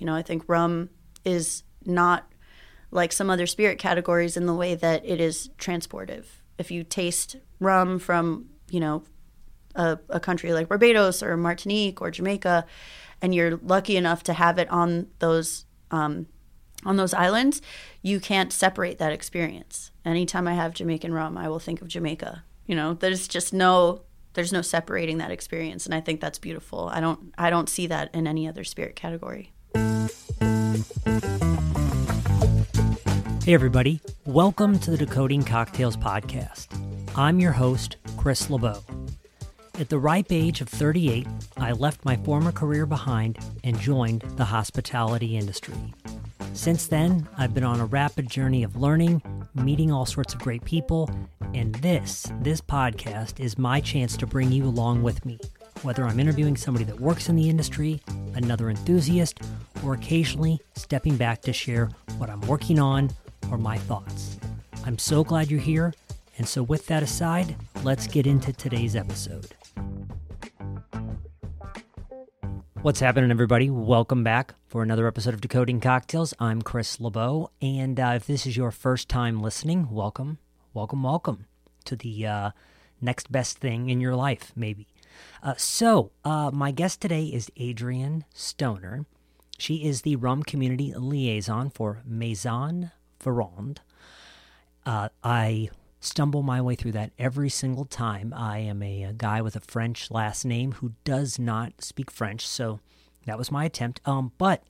You know, I think rum is not like some other spirit categories in the way that it is transportive. If you taste rum from, you know, a, a country like Barbados or Martinique or Jamaica, and you're lucky enough to have it on those um, on those islands, you can't separate that experience. Anytime I have Jamaican rum, I will think of Jamaica. You know, there's just no there's no separating that experience and I think that's beautiful. I don't I don't see that in any other spirit category. Hey everybody, welcome to the Decoding Cocktails podcast. I'm your host, Chris LeBeau. At the ripe age of 38, I left my former career behind and joined the hospitality industry. Since then, I've been on a rapid journey of learning, meeting all sorts of great people, and this, this podcast is my chance to bring you along with me, whether I'm interviewing somebody that works in the industry, another enthusiast, or occasionally stepping back to share what I'm working on or my thoughts. I'm so glad you're here, and so with that aside, let's get into today's episode. What's happening, everybody? Welcome back for another episode of Decoding Cocktails. I'm Chris LeBeau, and uh, if this is your first time listening, welcome, welcome, welcome to the uh, next best thing in your life, maybe. Uh, so, uh, my guest today is Adrienne Stoner. She is the rum community liaison for Maison Ferrand. Uh, I stumble my way through that every single time. I am a, a, guy with a French last name who does not speak French, so that was my attempt. Um, but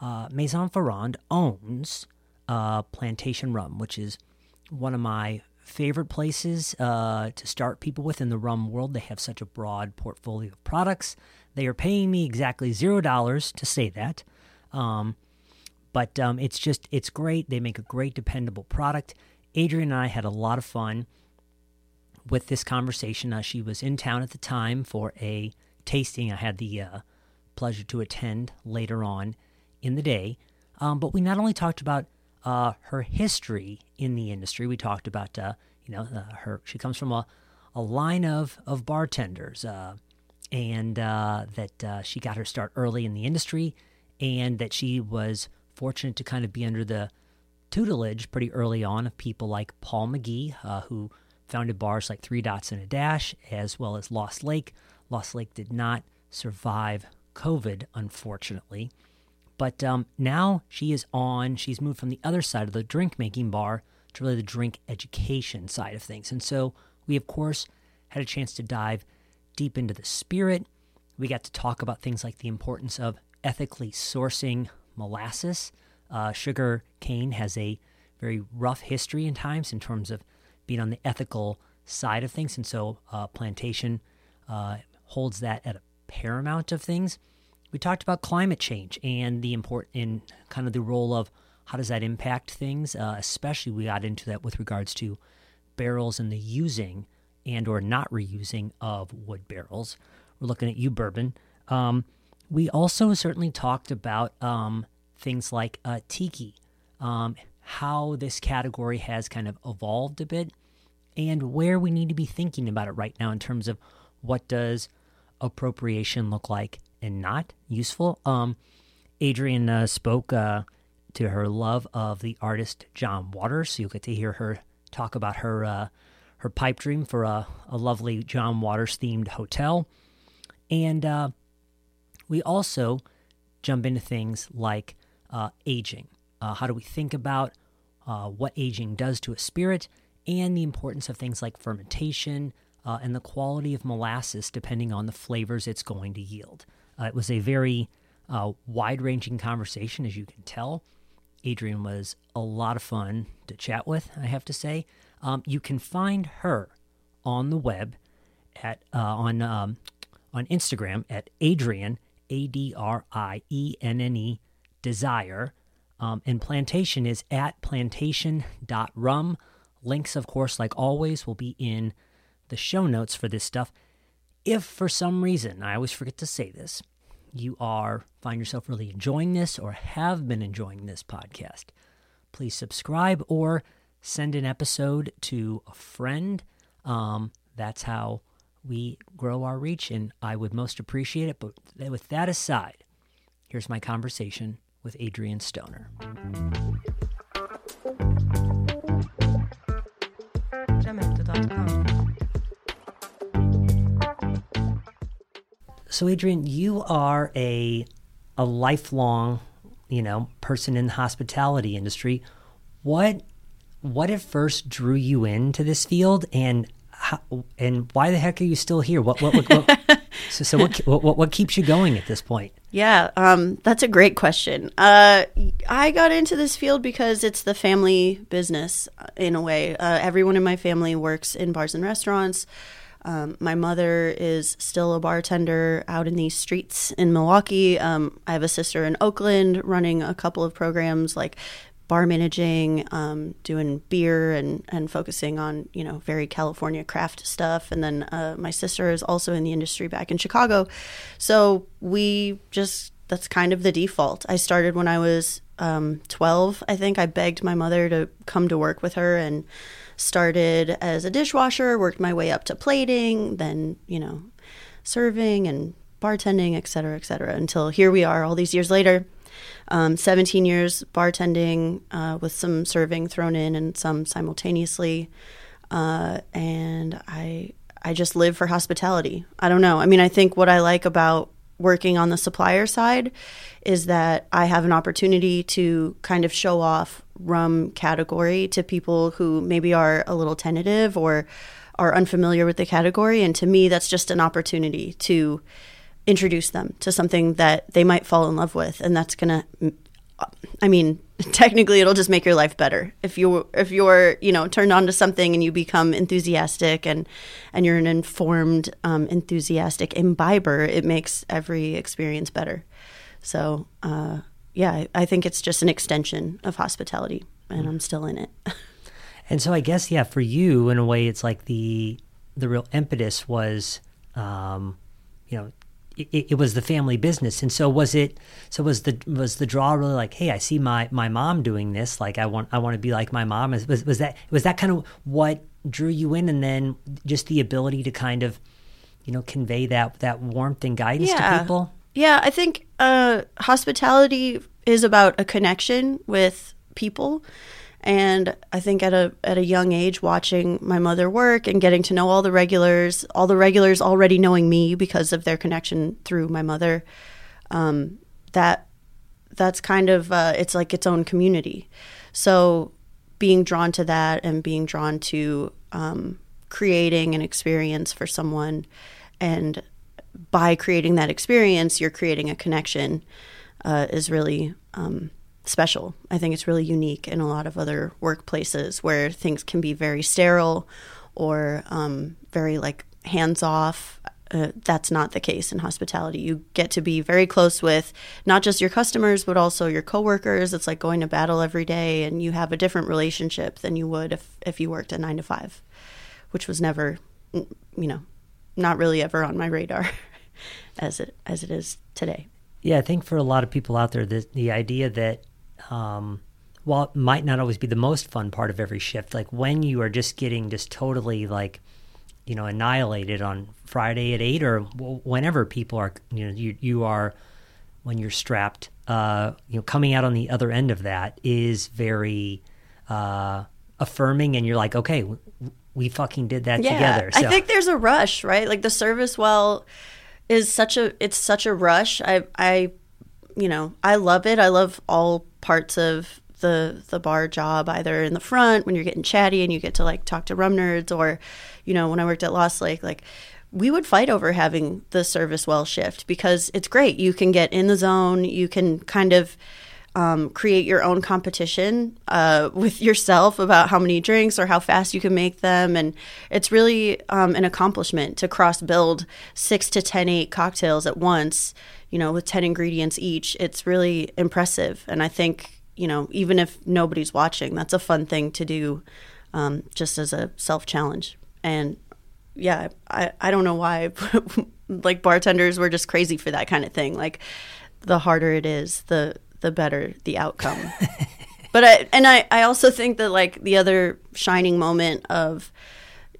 uh, Maison Ferrand owns uh, Plantation Rum, which is one of my favorite places uh, to start people with in the rum world. They have such a broad portfolio of products. They are paying me exactly zero dollars to say that. Um, but um, it's just, it's great. They make a great, dependable product. Adrienne and I had a lot of fun with this conversation. Uh, she was in town at the time for a tasting I had the uh, pleasure to attend later on in the day. Um, but we not only talked about uh, her history in the industry, we talked about, uh, you know, uh, her, she comes from a, a line of, of bartenders uh, and that she got her start early in the industry and that she was fortunate to kind of be under the tutelage pretty early on of people like Paul McGee, uh, who founded bars like Three Dots and a Dash, as well as Lost Lake. Lost Lake did not survive COVID, unfortunately. But um, now she is on, she's moved from the other side of the drink making bar to really the drink education side of things. And so we, of course, had a chance to dive deep into the spirit. We got to talk about things like the importance of ethically sourcing molasses uh, sugar cane has a very rough history in times in terms of being on the ethical side of things, and so uh, plantation uh, holds that at a paramount of things. We talked about climate change and the import in kind of the role of how does that impact things. Uh, especially, we got into that with regards to barrels and the using and or not reusing of wood barrels. We're looking at you, bourbon. Um, we also certainly talked about um, things like uh, tiki, um, how this category has kind of evolved a bit, and where we need to be thinking about it right now in terms of what does appropriation look like and not useful. Um, Adrienne uh, spoke uh, to her love of the artist John Waters, so you'll get to hear her talk about her uh, her pipe dream for a, a lovely John Waters themed hotel, and uh, we also jump into things like uh, aging. Uh, how do we think about what aging does to a spirit and the importance of things like fermentation and the quality of molasses depending on the flavors it's going to yield? Uh, it was a very uh, wide ranging conversation, as you can tell. Adrienne was a lot of fun to chat with, I have to say. Um, you can find her on the web at on um, on Instagram at Adrienne A D R I E N N E desire. Um, and plantation is at plantation.rum. Links, of course, like always, will be in the show notes for this stuff. If for some reason, I always forget to say this, you are find yourself really enjoying this or have been enjoying this podcast, please subscribe or send an episode to a friend. Um, that's how we grow our reach, and I would most appreciate it. But with that aside, here's my conversation with Adrienne Stoner. So, Adrienne, you are a a lifelong, you know, person in the hospitality industry. What what at first drew you into this field, and how, and why the heck are you still here? What what, what, what so, so what, what what keeps you going at this point? Yeah, um, that's a great question. Uh, I got into this field because it's the family business uh, in a way. Uh, everyone in my family works in bars and restaurants. Um, my mother is still a bartender out in these streets in Milwaukee. Um, I have a sister in Oakland running a couple of programs like bar managing, um, doing beer and, and focusing on, you know, very California craft stuff. And then uh, my sister is also in the industry back in Chicago. So we just, that's kind of the default. I started when I was um, 12, I think. I begged my mother to come to work with her and started as a dishwasher, worked my way up to plating, then, you know, serving and bartending, et cetera, et cetera, until here we are all these years later. Um, 17 years bartending uh, with some serving thrown in and some simultaneously. Uh, and I, I just live for hospitality. I don't know. I mean, I think what I like about working on the supplier side is that I have an opportunity to kind of show off rum category to people who maybe are a little tentative or are unfamiliar with the category. And to me, that's just an opportunity to introduce them to something that they might fall in love with. And that's going to, I mean, technically it'll just make your life better. If you if you're you know turned on to something and you become enthusiastic and and you're an informed um, enthusiastic imbiber it makes every experience better. So uh, yeah I think it's just an extension of hospitality and i'm still in it. And so i guess yeah for you in a way it's like the the real impetus was um, you know it, it, was the family business. And so was it so was the was the draw really like hey i see my my mom doing this. Like i want i want to be like my mom. Was, was that was that kind of what drew you in? And then just the ability to kind of you know convey that that warmth and guidance yeah. to people? Yeah i think uh hospitality is about a connection with people and I think at a at a young age, watching my mother work and getting to know all the regulars, all the regulars already knowing me because of their connection through my mother, um, that that's kind of uh, it's like its own community. So being drawn to that and being drawn to um, creating an experience for someone, and by creating that experience, you're creating a connection, uh, is really um, special. I think it's really unique in a lot of other workplaces where things can be very sterile or um, very like hands off. Uh, that's not the case in hospitality. You get to be very close with not just your customers, but also your coworkers. It's like going to battle every day, and you have a different relationship than you would if, if you worked a nine to five, which was never, you know, not really ever on my radar as it as it is today. Yeah, I think for a lot of people out there, the the idea that um, while it might not always be the most fun part of every shift, like when you are just getting just totally like, you know, annihilated on Friday at eight or whenever people are, you know, you, you are, when you're strapped, uh, you know, coming out on the other end of that is very uh, affirming and you're like, okay, we fucking did that yeah, together. So. I think there's a rush, right? Like the service well is such a, it's such a rush. I, I, you know, I love it. I love all parts of the the bar job, either in the front when you're getting chatty and you get to like talk to rum nerds, or you know when I worked at Lost Lake, like we would fight over having the service well shift because it's great. You can get in the zone. You can kind of um, create your own competition uh, with yourself about how many drinks or how fast you can make them. And it's really um, an accomplishment to cross build six to ten, eight cocktails at once you know, with 10 ingredients each, it's really impressive. And I think, you know, even if nobody's watching, that's a fun thing to do um, just as a self challenge. And yeah, I, I don't know why, like bartenders were just crazy for that kind of thing. Like the harder it is, the, the better the outcome. but I, and I, I also think that like the other shining moment of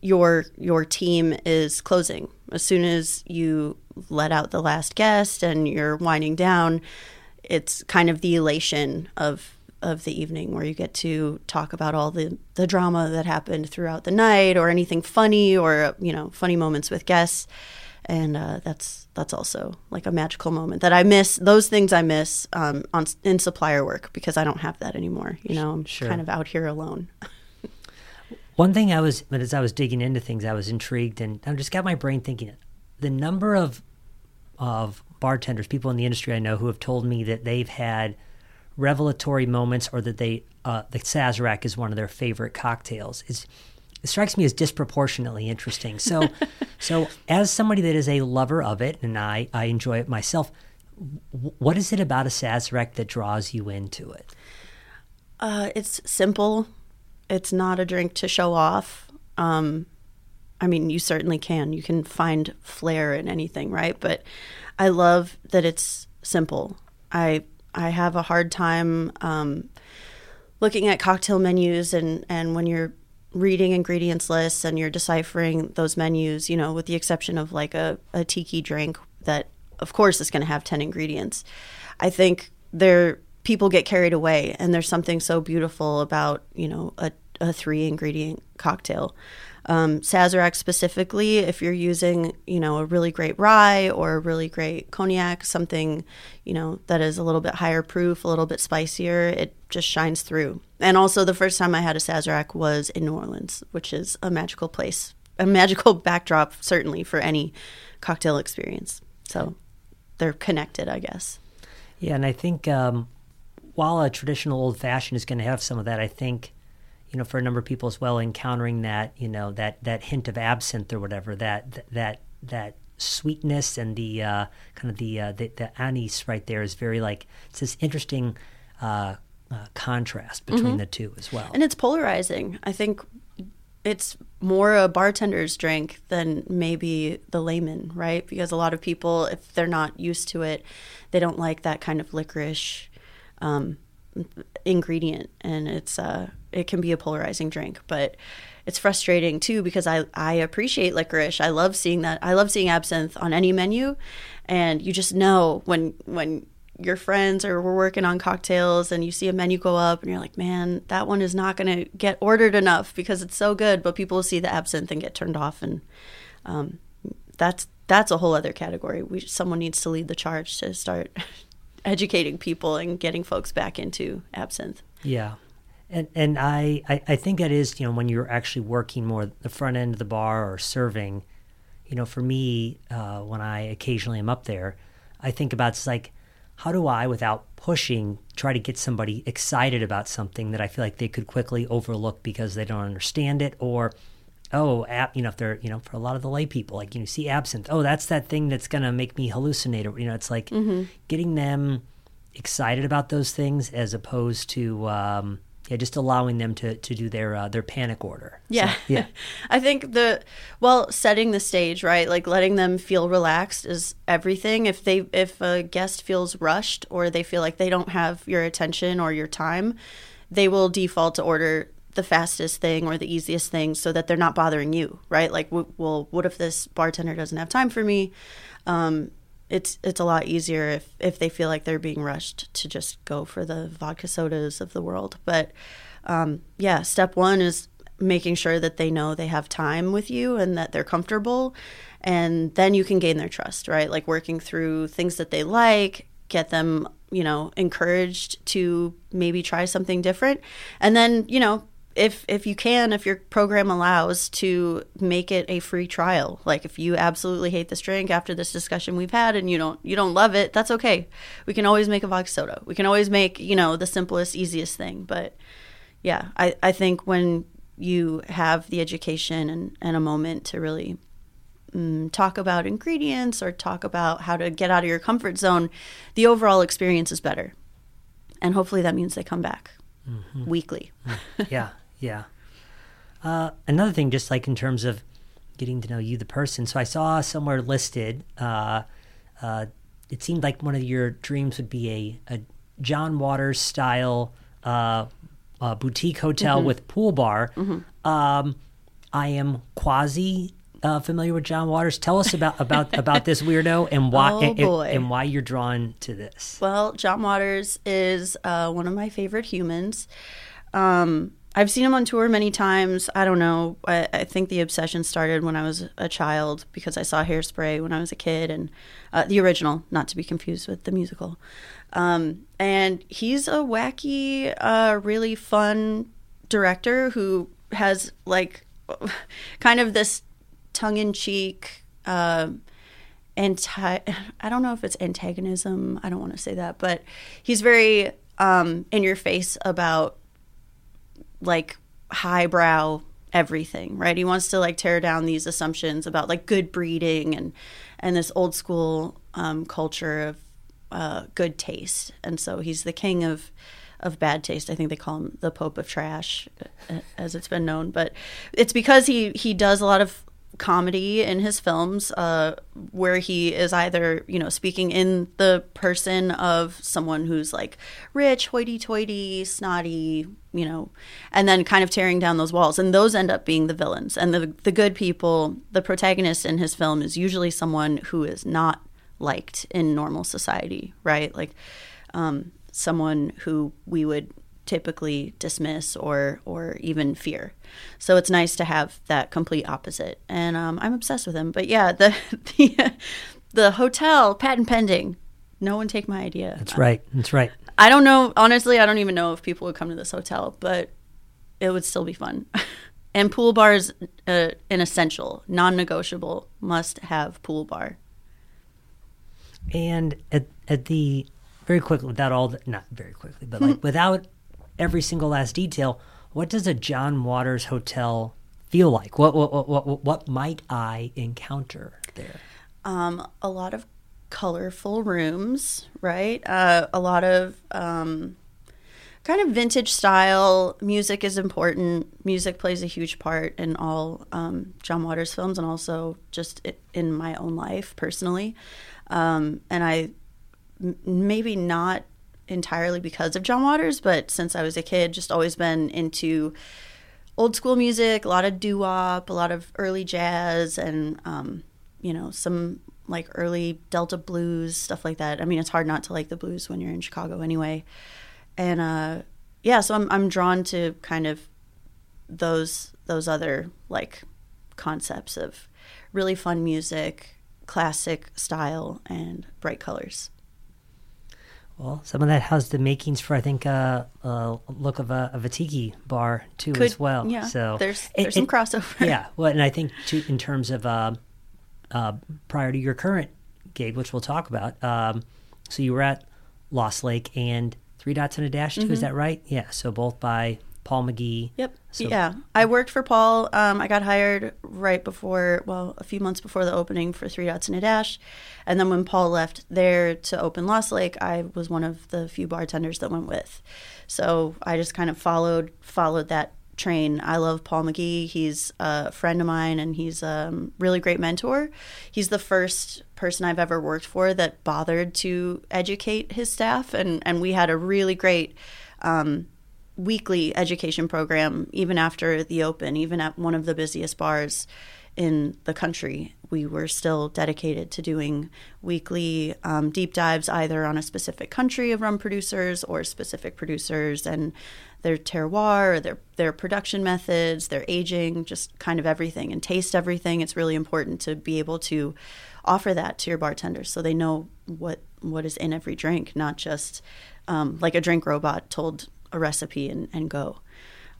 your, your team is closing. As soon as you let out the last guest and you're winding down, it's kind of the elation of of the evening where you get to talk about all the the drama that happened throughout the night or anything funny or you know funny moments with guests and uh, that's that's also like a magical moment that I miss. Those things I miss um, on in supplier work because I don't have that anymore. You know, I'm Sure. kind of out here alone. One thing I was, but as I was digging into things, I was intrigued, and I just got my brain thinking. The number of of bartenders, people in the industry I know, who have told me that they've had revelatory moments, or that they uh, the Sazerac is one of their favorite cocktails. Is it strikes me as disproportionately interesting. So, so as somebody that is a lover of it, and I I enjoy it myself. w- What is it about a Sazerac that draws you into it? Uh, it's simple. It's not a drink to show off. Um, I mean, you certainly can. You can find flair in anything, right? But I love that it's simple. I I have a hard time um, looking at cocktail menus and and when you're reading ingredients lists and you're deciphering those menus, you know, with the exception of like a, a tiki drink that of course is going to have 10 ingredients. I think there people get carried away and there's something so beautiful about, you know, a, a three ingredient cocktail. Um, Sazerac specifically, if you're using, you know, a really great rye or a really great cognac, something, you know, that is a little bit higher proof, a little bit spicier, it just shines through. And also, the first time I had a Sazerac was in New Orleans, which is a magical place, a magical backdrop, certainly for any cocktail experience. So they're connected, I guess. Yeah, and I think um, while a traditional old fashioned is going to have some of that, I think you know for a number of people as well, encountering that you know that that hint of absinthe or whatever that that that sweetness and the uh, kind of the, uh, the the anise right there is very like it's this interesting uh, uh, contrast between the two as well. And it's polarizing. I think it's more a bartender's drink than maybe the layman, right? Because a lot of people, if they're not used to it, they don't like that kind of licorice um, ingredient, and it's uh, it can be a polarizing drink. But it's frustrating too because I I appreciate licorice. I love seeing that. I love seeing absinthe on any menu, and you just know when when your friends or we're working on cocktails and you see a menu go up and you're like, man, that one is not going to get ordered enough because it's so good. But people see the absinthe and get turned off, and um, that's that's a whole other category. We someone needs to lead the charge to start educating people and getting folks back into absinthe. Yeah. And and I, I, I think that is, you know, when you're actually working more the front end of the bar or serving, you know, for me, uh, when I occasionally am up there, I think about it's like, how do I, without pushing, try to get somebody excited about something that I feel like they could quickly overlook because they don't understand it or oh, ab, you know, if they're, you know, for a lot of the lay people, like, you know, see absinthe, oh, that's that thing that's going to make me hallucinate. Or, you know, it's like getting them excited about those things as opposed to, um, yeah, just allowing them to, to do their, uh, their panic order. So, Yeah. yeah. I think the well, setting the stage, right? Like letting them feel relaxed is everything. If they if a guest feels rushed or they feel like they don't have your attention or your time, they will default to order the fastest thing or the easiest thing so that they're not bothering you, right? Like well, what if this bartender doesn't have time for me? Um it's it's a lot easier if if they feel like they're being rushed to just go for the vodka sodas of the world. But um, yeah, step one is making sure that they know they have time with you and that they're comfortable, and then you can gain their trust, right? Like working through things that they like, get them you know encouraged to maybe try something different, and then you know if if you can if your program allows to make it a free trial. Like if you absolutely hate this drink after this discussion we've had and you don't you don't love it that's okay. We can always make a vodka soda. We can always make you know the simplest easiest thing. But yeah i i think when you have the education and and a moment to really mm, talk about ingredients or talk about how to get out of your comfort zone the overall experience is better. And hopefully that means they come back weekly. Yeah, yeah. Uh, another thing, just like in terms of getting to know you, the person. So I saw somewhere listed. Uh, uh, it seemed like one of your dreams would be a, a John Waters style uh, uh, boutique hotel with pool bar. Um, I am quasi uh, familiar with John Waters. Tell us about about about this weirdo and why Oh, and, and why you're drawn to this. Well, John Waters is uh, one of my favorite humans. Um, I've seen him on tour many times. I don't know. I, I think the obsession started when I was a child because I saw Hairspray when I was a kid, and uh, the original, not to be confused with the musical. Um, and he's a wacky, uh, really fun director who has like kind of this tongue-in-cheek. Uh, anti I don't know if it's antagonism. I don't want to say that, but he's very um in your face about like highbrow everything, right? He wants to like tear down these assumptions about like good breeding and and this old school um culture of uh good taste. And so he's the king of of bad taste. I think they call him the Pope of Trash, as it's been known. But it's because he he does a lot of comedy in his films, uh, where he is either you know speaking in the person of someone who's like rich, hoity-toity, snotty, you know, and then kind of tearing down those walls, and those end up being the villains and the the good people. The protagonist in his film is usually someone who is not liked in normal society, right? Like um, someone who we would typically dismiss or or even fear. So it's nice to have that complete opposite, and um, I'm obsessed with him. But yeah, the the the hotel patent pending. No one take my idea. That's right. That's right. I don't know. Honestly, I don't even know if people would come to this hotel, but it would still be fun. and pool bar is uh, an essential, non-negotiable, must have pool bar. And at at the very quickly without all the not very quickly, but like without every single last detail, what does a John Waters hotel feel like? What what what what, what might I encounter there? um, a lot of colorful rooms, right? Uh, a lot of um, kind of vintage style. Music is important. Music plays a huge part in all um, John Waters films and also just in my own life personally. Um, and I maybe not entirely because of John Waters, but since I was a kid, just always been into old school music, a lot of doo wop, a lot of early jazz, and um, you know some like early Delta blues stuff like that. I mean, it's hard not to like the blues when you're in Chicago anyway. And uh, yeah, so I'm I'm drawn to kind of those those other like concepts of really fun music, classic style, and bright colors. Well, some of that has the makings for I think uh, a look of a of a tiki bar too Could- as well. yeah, so there's there's some crossover. yeah. Well, and I think too, in terms of uh, uh, prior to your current gig, which we'll talk about. Um, so you were at Lost Lake and Three Dots and a Dash too. Is that right? Yeah. So both by Paul McGee. Yep. So- yeah. I worked for Paul. Um, I got hired right before, well, a few months before the opening for Three Dots and a Dash. And then when Paul left there to open Lost Lake, I was one of the few bartenders that went with. So I just kind of followed followed that train. I love Paul McGee. He's a friend of mine and he's a um, really great mentor. He's the first person I've ever worked for that bothered to educate his staff. And, and we had a really great um, weekly education program even after the open even at one of the busiest bars in the country we were still dedicated to doing weekly um, deep dives either on a specific country of rum producers or specific producers and their terroir their their production methods their aging just kind of everything and taste everything. It's really important to be able to offer that to your bartenders so they know what what is in every drink not just um, like a drink robot told a recipe and, and go.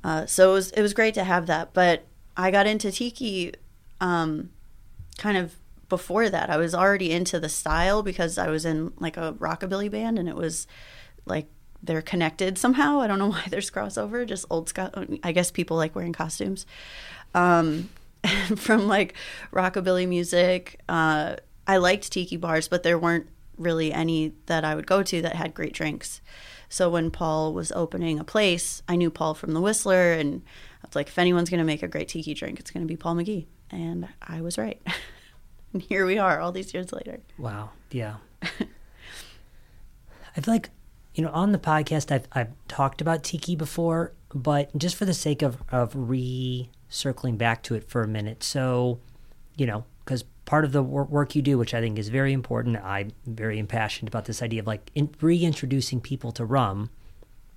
Uh, so it was it was great to have that. But I got into tiki um, kind of before that. I was already into the style because I was in like a rockabilly band, and it was like they're connected somehow. I don't know why there's crossover. Just old school. I guess people like wearing costumes. Um, from like rockabilly music. Uh, I liked tiki bars, but there weren't really any that I would go to that had great drinks. So when Paul was opening a place, I knew Paul from the Whistler, and I was like, if anyone's going to make a great tiki drink, it's going to be Paul McGee. And I was right. and here we are, all these years later. Wow. Yeah. I feel like, you know, on the podcast, I've, I've talked about Tiki before, but just for the sake of, of re circling back to it for a minute. So, you know, part of the wor- work you do, which I think is very important, I'm very impassioned about this idea of like in- reintroducing people to rum.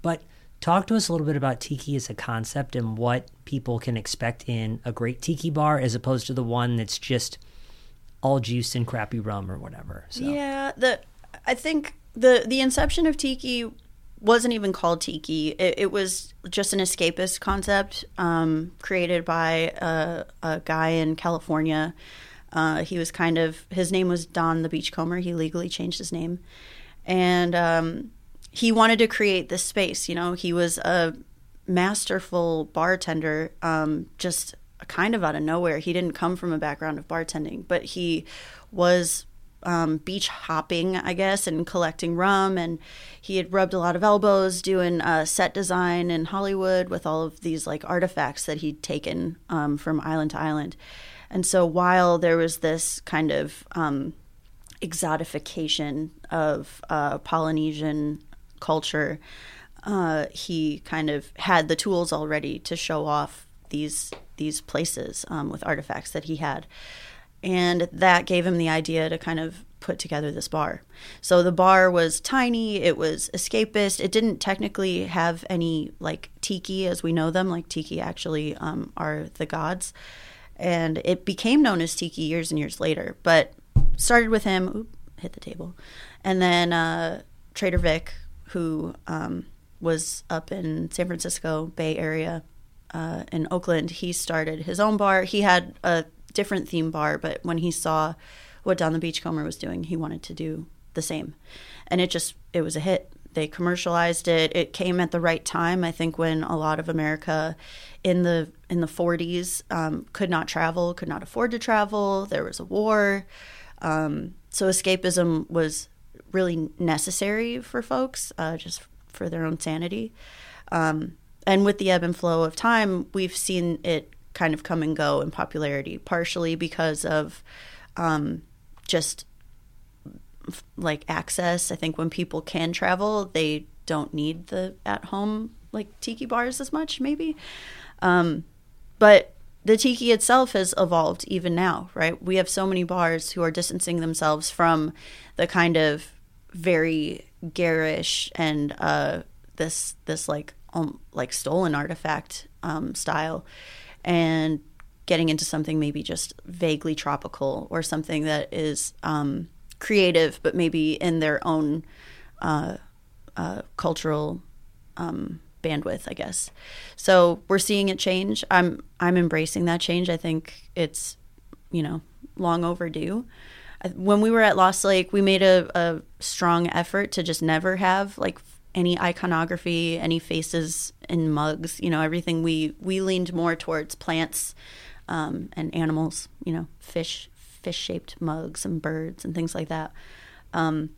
But talk to us a little bit about tiki as a concept and what people can expect in a great tiki bar as opposed to the one that's just all juice and crappy rum or whatever. So. Yeah, the I think the the inception of tiki wasn't even called tiki. It, it was just an escapist concept um, created by a, a, guy in California. Uh, he was kind of his name was Don the Beachcomber. He legally changed his name, and um, he wanted to create this space. You know, he was a masterful bartender, um, just kind of out of nowhere. He didn't come from a background of bartending, but he was um, beach hopping, I guess, and collecting rum. And he had rubbed a lot of elbows doing uh, set design in Hollywood with all of these like artifacts that he'd taken um, from island to island. And so while there was this kind of um, exotification of uh, Polynesian culture, uh, he kind of had the tools already to show off these these places um, with artifacts that he had. And that gave him the idea to kind of put together this bar. So the bar was tiny, it was escapist. It didn't technically have any like tiki as we know them, like tiki actually um, are the gods. And it became known as tiki years and years later, but started with him, oop, hit the table. And then uh, Trader Vic, who um, was up in San Francisco Bay Area, uh, in Oakland, he started his own bar. He had a different theme bar, but when he saw what Don the Beachcomber was doing, he wanted to do the same. And it just it was a hit. They commercialized it. It came at the right time. I think when a lot of America in the in the 40s um, could not travel, could not afford to travel. There was a war, um, so escapism was really necessary for folks, uh, just for their own sanity. Um, and with the ebb and flow of time, we've seen it kind of come and go in popularity, partially because of um, just like access. I think when people can travel, they don't need the at home like tiki bars as much, maybe. Um, but the tiki itself has evolved even now, right? We have so many bars who are distancing themselves from the kind of very garish and uh, this this like um, like stolen artifact um, style, and getting into something maybe just vaguely tropical or something that is um, creative, but maybe in their own uh, uh, cultural um, bandwidth, I guess. So we're seeing it change. I'm I'm embracing that change. I think it's you know long overdue. When we were at Lost Lake, we made a, a strong effort to just never have like any iconography, any faces in mugs. You know, everything we we leaned more towards plants um, and animals. You know, fish fish shaped mugs and birds and things like that, um,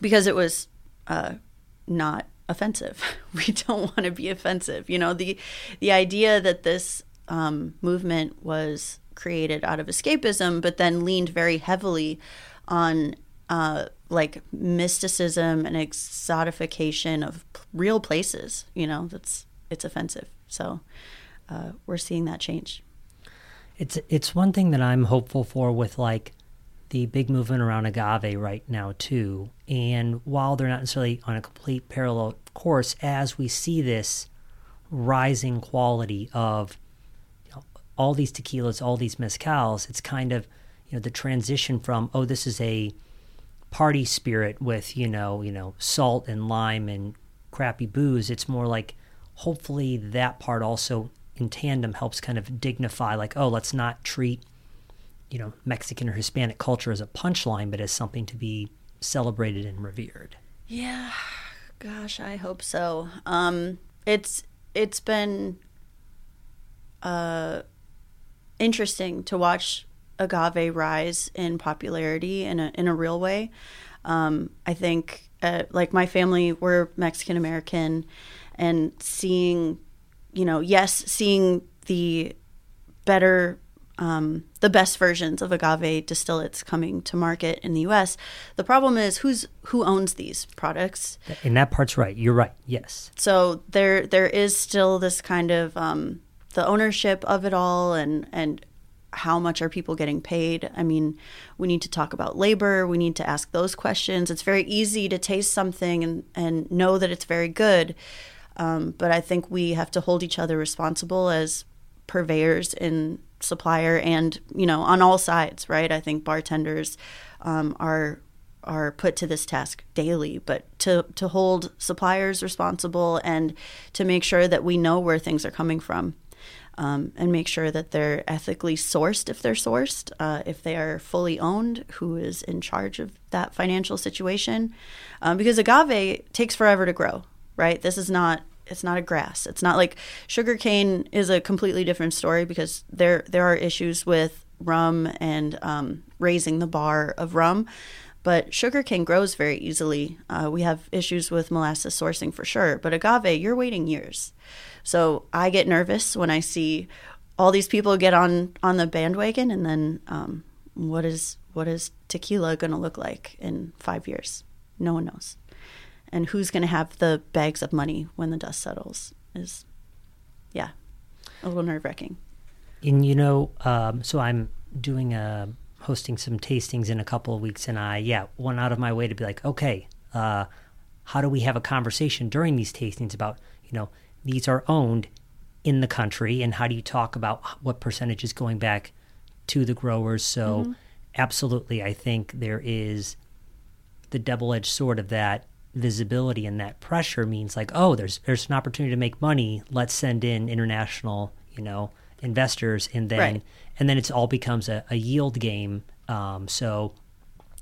because it was uh, not offensive. We don't want to be offensive. You know, the the idea that this um, movement was created out of escapism, but then leaned very heavily on uh, like mysticism and exotification of p- real places. You know, that's it's offensive. So uh, we're seeing that change. It's it's one thing that I'm hopeful for with like the big movement around agave right now too. And while they're not necessarily on a complete parallel course, as we see this rising quality of you know, all these tequilas, all these mezcals, it's kind of you know the transition from oh this is a party spirit with you know you know salt and lime and crappy booze. It's more like hopefully that part also in tandem helps kind of dignify like oh let's not treat you know mexican or hispanic culture as a punchline but as something to be celebrated and revered. Yeah gosh i hope so um it's it's been uh interesting to watch agave rise in popularity in a in a real way. Um, I think, uh, like my family, we're Mexican American, and seeing, you know, yes, seeing the better, um, the best versions of agave distillates coming to market in the U.S. The problem is who's who owns these products. And that part's right. You're right. Yes. So there there is still this kind of um, the ownership of it all and and how much are people getting paid? I mean, we need to talk about labor. We need to ask those questions. It's very easy to taste something and, and know that it's very good. Um, but I think we have to hold each other responsible as purveyors and supplier and, you know, on all sides, right? I think bartenders um, are are put to this task daily, but to, to hold suppliers responsible and to make sure that we know where things are coming from um, and make sure that they're ethically sourced if they're sourced, uh, if they are fully owned, who is in charge of that financial situation. Um, because agave takes forever to grow, right? This is not it's not a grass. It's not like sugarcane is a completely different story because there there are issues with rum and um, raising the bar of rum. But sugarcane grows very easily. Uh, we have issues with molasses sourcing for sure, but agave, you're waiting years. So I get nervous when I see all these people get on on the bandwagon, and then um, what is what is tequila going to look like in five years? No one knows. And who's going to have the bags of money when the dust settles? Is yeah, a little nerve wracking. And you know, um, so I'm doing a hosting some tastings in a couple of weeks, and I yeah went out of my way to be like, okay, uh, how do we have a conversation during these tastings about you know these are owned in the country and how do you talk about what percentage is going back to the growers so mm-hmm. absolutely i think there is the double-edged sword of that visibility and that pressure means like oh there's there's an opportunity to make money let's send in international you know investors and then right. and then it's all becomes a, a yield game um, so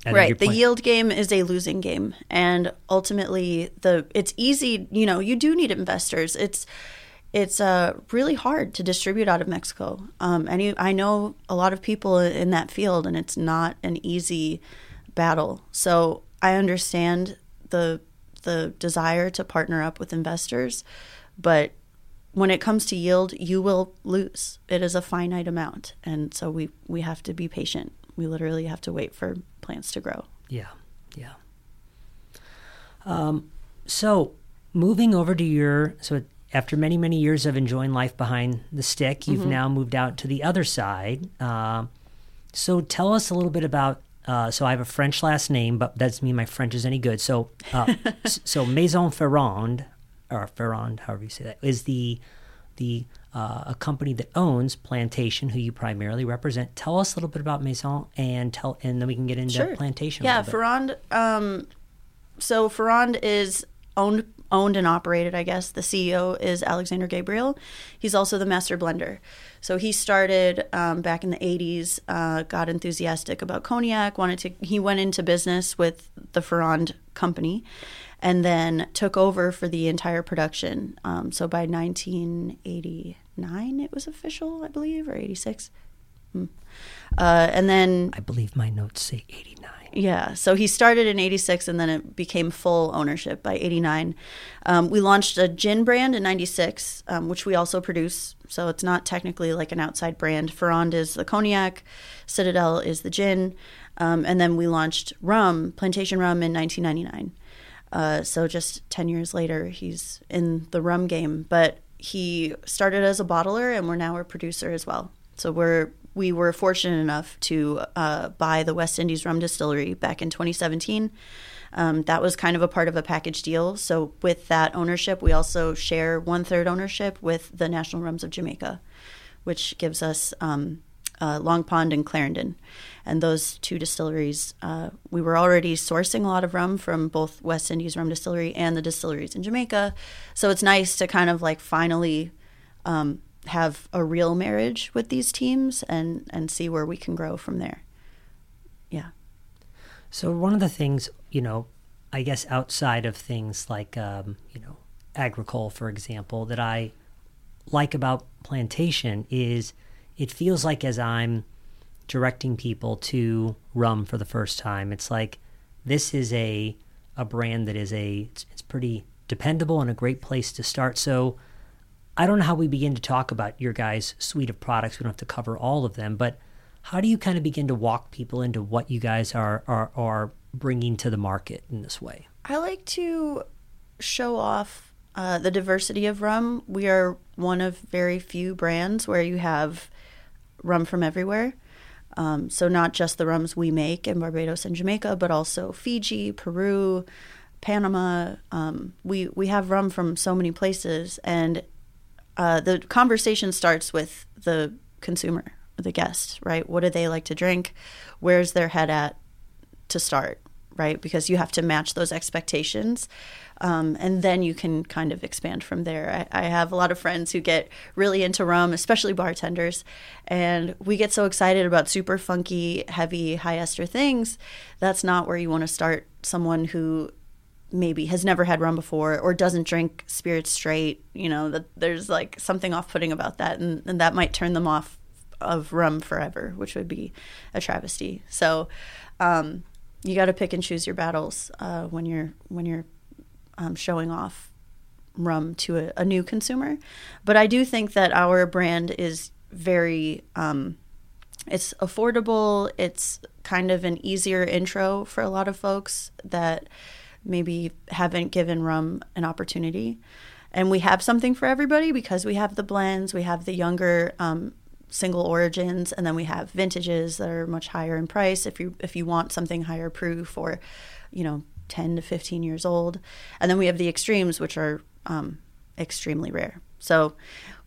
right. The yield game is a losing game, and ultimately, the it's easy. You know, you do need investors. It's it's uh, really hard to distribute out of Mexico. Um, and you, I know a lot of people in that field, and it's not an easy battle. So I understand the the desire to partner up with investors, but when it comes to yield, you will lose. It is a finite amount, and so we we have to be patient. We literally have to wait for plants to grow. Yeah, yeah. Um, so moving over to your so after many many years of enjoying life behind the stick, you've mm-hmm. now moved out to the other side. Uh, so tell us a little bit about. Uh, so I have a French last name, but that doesn't mean my French is any good. So, uh, so Maison Ferrand, or Ferrand, however you say that, is the the uh, a company that owns Plantation, who you primarily represent. Tell us a little bit about Maison, and tell, and then we can get into sure. Plantation. Yeah, Ferrand. Um, so Ferrand is owned owned and operated. I guess the CEO is Alexander Gabriel. He's also the master blender. So he started um, back in the '80s. Uh, got enthusiastic about cognac. Wanted to. He went into business with the Ferrand company and then took over for the entire production. Um, so by 1989, it was official, I believe, or 86. Hmm. Uh, and then I believe my notes say 89. Yeah, so he started in 86 and then it became full ownership by 89. Um, we launched a gin brand in 96, um, which we also produce. So it's not technically like an outside brand. Ferrand is the cognac, Citadelle is the gin. Um, and then we launched rum, plantation rum, in 1999. Uh, so just 10 years later, he's in the rum game. But he started as a bottler, and we're now a producer as well. So we're we were fortunate enough to uh, buy the West Indies Rum Distillery back in 2017. Um, that was kind of a part of a package deal. So with that ownership, we also share one third ownership with the National Rums of Jamaica, which gives us um, uh, Long Pond and Clarendon. And those two distilleries, uh, we were already sourcing a lot of rum from both West Indies Rum Distillery and the distilleries in Jamaica. So it's nice to kind of like finally um, have a real marriage with these teams and, and see where we can grow from there. Yeah. So one of the things, you know, I guess outside of things like, um, you know, agricole, for example, that I like about plantation is – it feels like as I'm directing people to rum for the first time, it's like this is a a brand that is a it's, it's pretty dependable and a great place to start. So I don't know how we begin to talk about your guys' suite of products. We don't have to cover all of them, but how do you kind of begin to walk people into what you guys are are, are bringing to the market in this way? I like to show off uh, the diversity of rum. We are one of very few brands where you have rum from everywhere. Um, so not just the rums we make in Barbados and Jamaica, but also Fiji, Peru, Panama. Um, we we have rum from so many places, and uh, the conversation starts with the consumer, the guest, right? What do they like to drink? Where's their head at to start, right? Because you have to match those expectations. Um, and then you can kind of expand from there. I, I, have a lot of friends who get really into rum, especially bartenders, and we get so excited about super funky, heavy, high ester things. That's not where you want to start someone who maybe has never had rum before or doesn't drink spirits straight. You know, that there's like something off putting about that, and, and that might turn them off of rum forever, which would be a travesty. So, um, you got to pick and choose your battles uh, when you're when you're um, showing off rum to a, a, new consumer. But I do think that our brand is very, um, it's affordable. It's kind of an easier intro for a lot of folks that maybe haven't given rum an opportunity. And we have something for everybody because we have the blends, we have the younger um, single origins, and then we have vintages that are much higher in price. If you if you want something higher proof or, you know, 10 to 15 years old. And then we have the extremes, which are um, extremely rare. So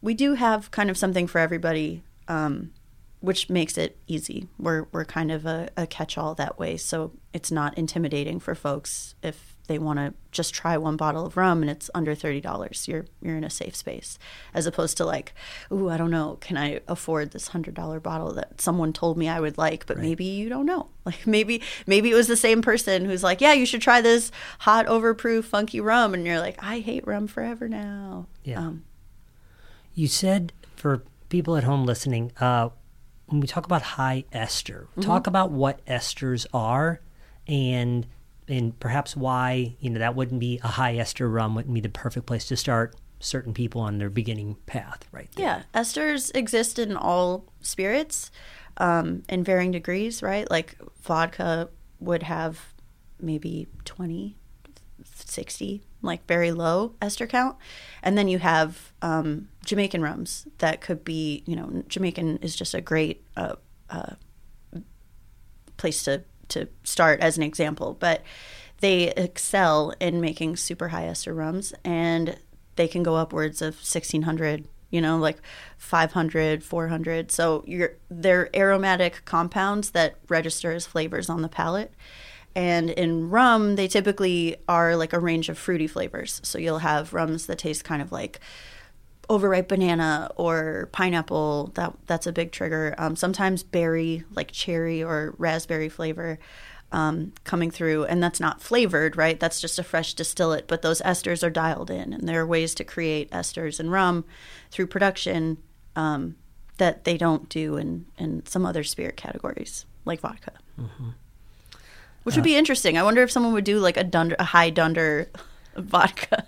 we do have kind of something for everybody, um, which makes it easy. We're, we're kind of a, a catch all that way. So it's not intimidating for folks if they want to just try one bottle of rum and it's under $30 you're you're in a safe space. As opposed to like ooh i don't know. Can i afford this $100 bottle that someone told me i would like but right. maybe you don't know. Like maybe maybe it was the same person who's like yeah you should try this hot overproof funky rum. And you're like i hate rum forever now. Yeah. Um, you said for people at home listening uh, when we talk about high ester mm-hmm. talk about what esters are and and perhaps why you know that wouldn't be a high ester rum wouldn't be the perfect place to start certain people on their beginning path right there. yeah esters exist in all spirits um, in varying degrees right like vodka would have maybe 20 60 like very low ester count and then you have um, jamaican rums that could be you know jamaican is just a great uh, uh, place to to start as an example, but they excel in making super high ester rums and they can go upwards of 1600 you know like 500 400 so you're they're aromatic compounds that register as flavors on the palate. And in rum they typically are like a range of fruity flavors. So you'll have rums that taste kind of like overripe banana or pineapple. That that's a big trigger. Um, sometimes berry, like cherry or raspberry flavor, um, coming through, and that's not flavored, right? That's just a fresh distillate. But those esters are dialed in, and there are ways to create esters in rum through production um, that they don't do in in some other spirit categories, like vodka. Mm-hmm. Which would uh, be interesting. I wonder if someone would do like a dunder, a high dunder vodka.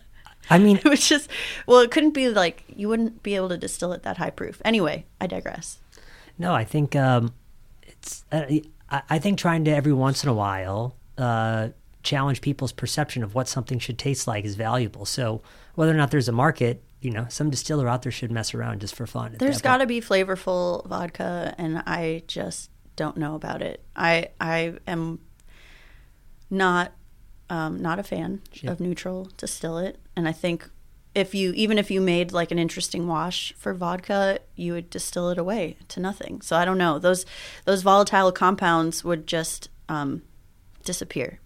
I mean, it was just well, it couldn't be like you wouldn't be able to distill it that high proof. Anyway, I digress. No, I think um, it's. Uh, I think trying to every once in a while uh, challenge people's perception of what something should taste like is valuable. So whether or not there's a market, you know, some distiller out there should mess around just for fun. There's got to be flavorful vodka, and I just don't know about it. I I am not um, not a fan of neutral distill it and I think if you even if you made like an interesting wash for vodka, you would distill it away to nothing. So I don't know those those volatile compounds would just um, disappear.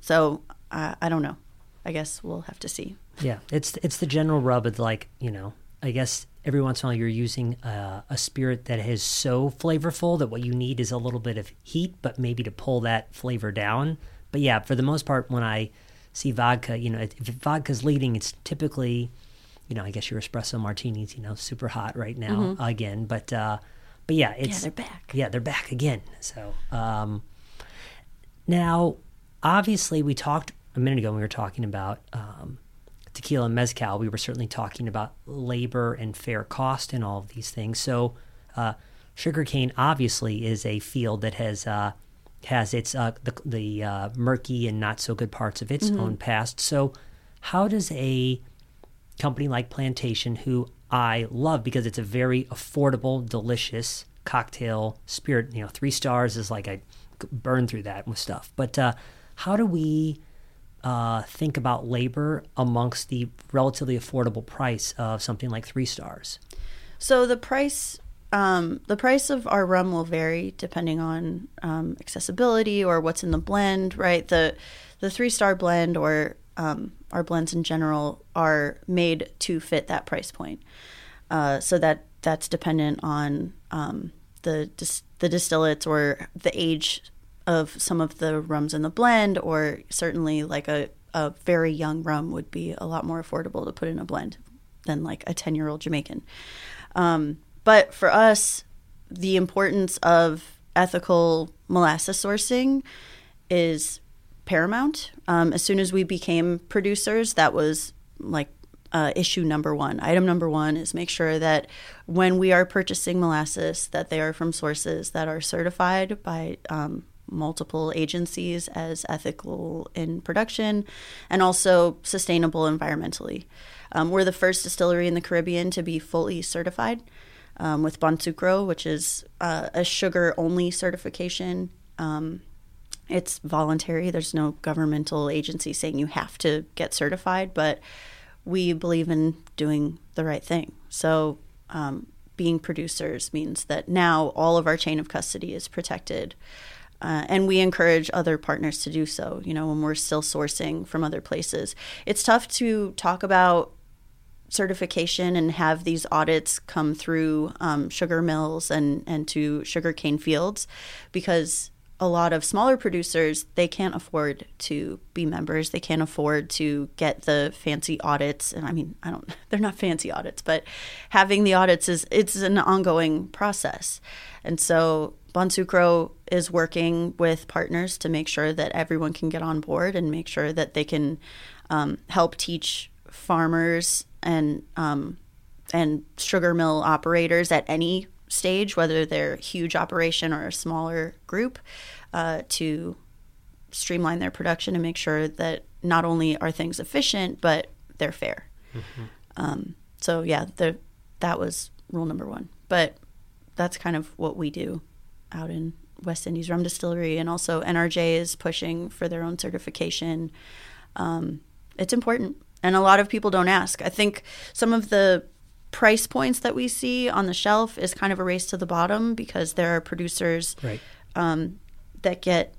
So uh, I don't know. I guess we'll have to see. Yeah, it's it's the general rub of like you know I guess every once in a while you're using uh, a spirit that is so flavorful that what you need is a little bit of heat, but maybe to pull that flavor down but yeah, for the most part, when I see vodka, you know, if vodka's leading, it's typically, you know, I guess your espresso martinis, you know, super hot right now mm-hmm. again. But uh, but yeah, it's yeah, they're back. Yeah, they're back again. So um, now, obviously, we talked a minute ago. When We were talking about um, tequila and mezcal. We were certainly talking about labor and fair cost and all of these things. So. Uh, sugarcane obviously is a field that has uh, has its uh, the, the uh, murky and not so good parts of its mm-hmm. own past. So, how does a company like Plantation, who I love because it's a very affordable, delicious cocktail spirit. You know, three stars is like I burn through that with stuff. But uh, how do we uh, think about labor amongst the relatively affordable price of something like three stars? So the price um, the price of our rum will vary depending on um, accessibility or what's in the blend, right? The the three star blend or um, our blends in general are made to fit that price point. Uh, so that that's dependent on um, the dis- the distillates or the age of some of the rums in the blend, or certainly like a a very young rum would be a lot more affordable to put in a blend than like a ten year old Jamaican. Um, but for us, the importance of ethical molasses sourcing is paramount. Um, as soon as we became producers, that was like uh, issue number one. Item number one is make sure that when we are purchasing molasses, that they are from sources that are certified by um, multiple agencies as ethical in production and also sustainable environmentally. Um, we're the first distillery in the Caribbean to be fully certified um, with Bonsucro, which is uh, a sugar only certification. Um, it's voluntary. There's no governmental agency saying you have to get certified, but we believe in doing the right thing. So, um, being producers means that now all of our chain of custody is protected. Uh, and we encourage other partners to do so, you know, when we're still sourcing from other places. It's tough to talk about certification and have these audits come through um, sugar mills and, and to sugarcane fields because a lot of smaller producers they can't afford to be members. They can't afford to get the fancy audits. And i mean i don't they're not fancy audits but having the audits is it's an ongoing process. And so bonsucro is working with partners to make sure that everyone can get on board and make sure that they can um, help teach farmers and um, and sugar mill operators at any stage, whether they're a huge operation or a smaller group, uh, to streamline their production and make sure that not only are things efficient but they're fair. Mm-hmm. Um, so yeah, the, that was rule number one. But that's kind of what we do out in West Indies Rum Distillery, and also NRJ is pushing for their own certification. Um, it's important and a lot of people don't ask. I think some of the price points that we see on the shelf is kind of a race to the bottom because there are producers right. um, that get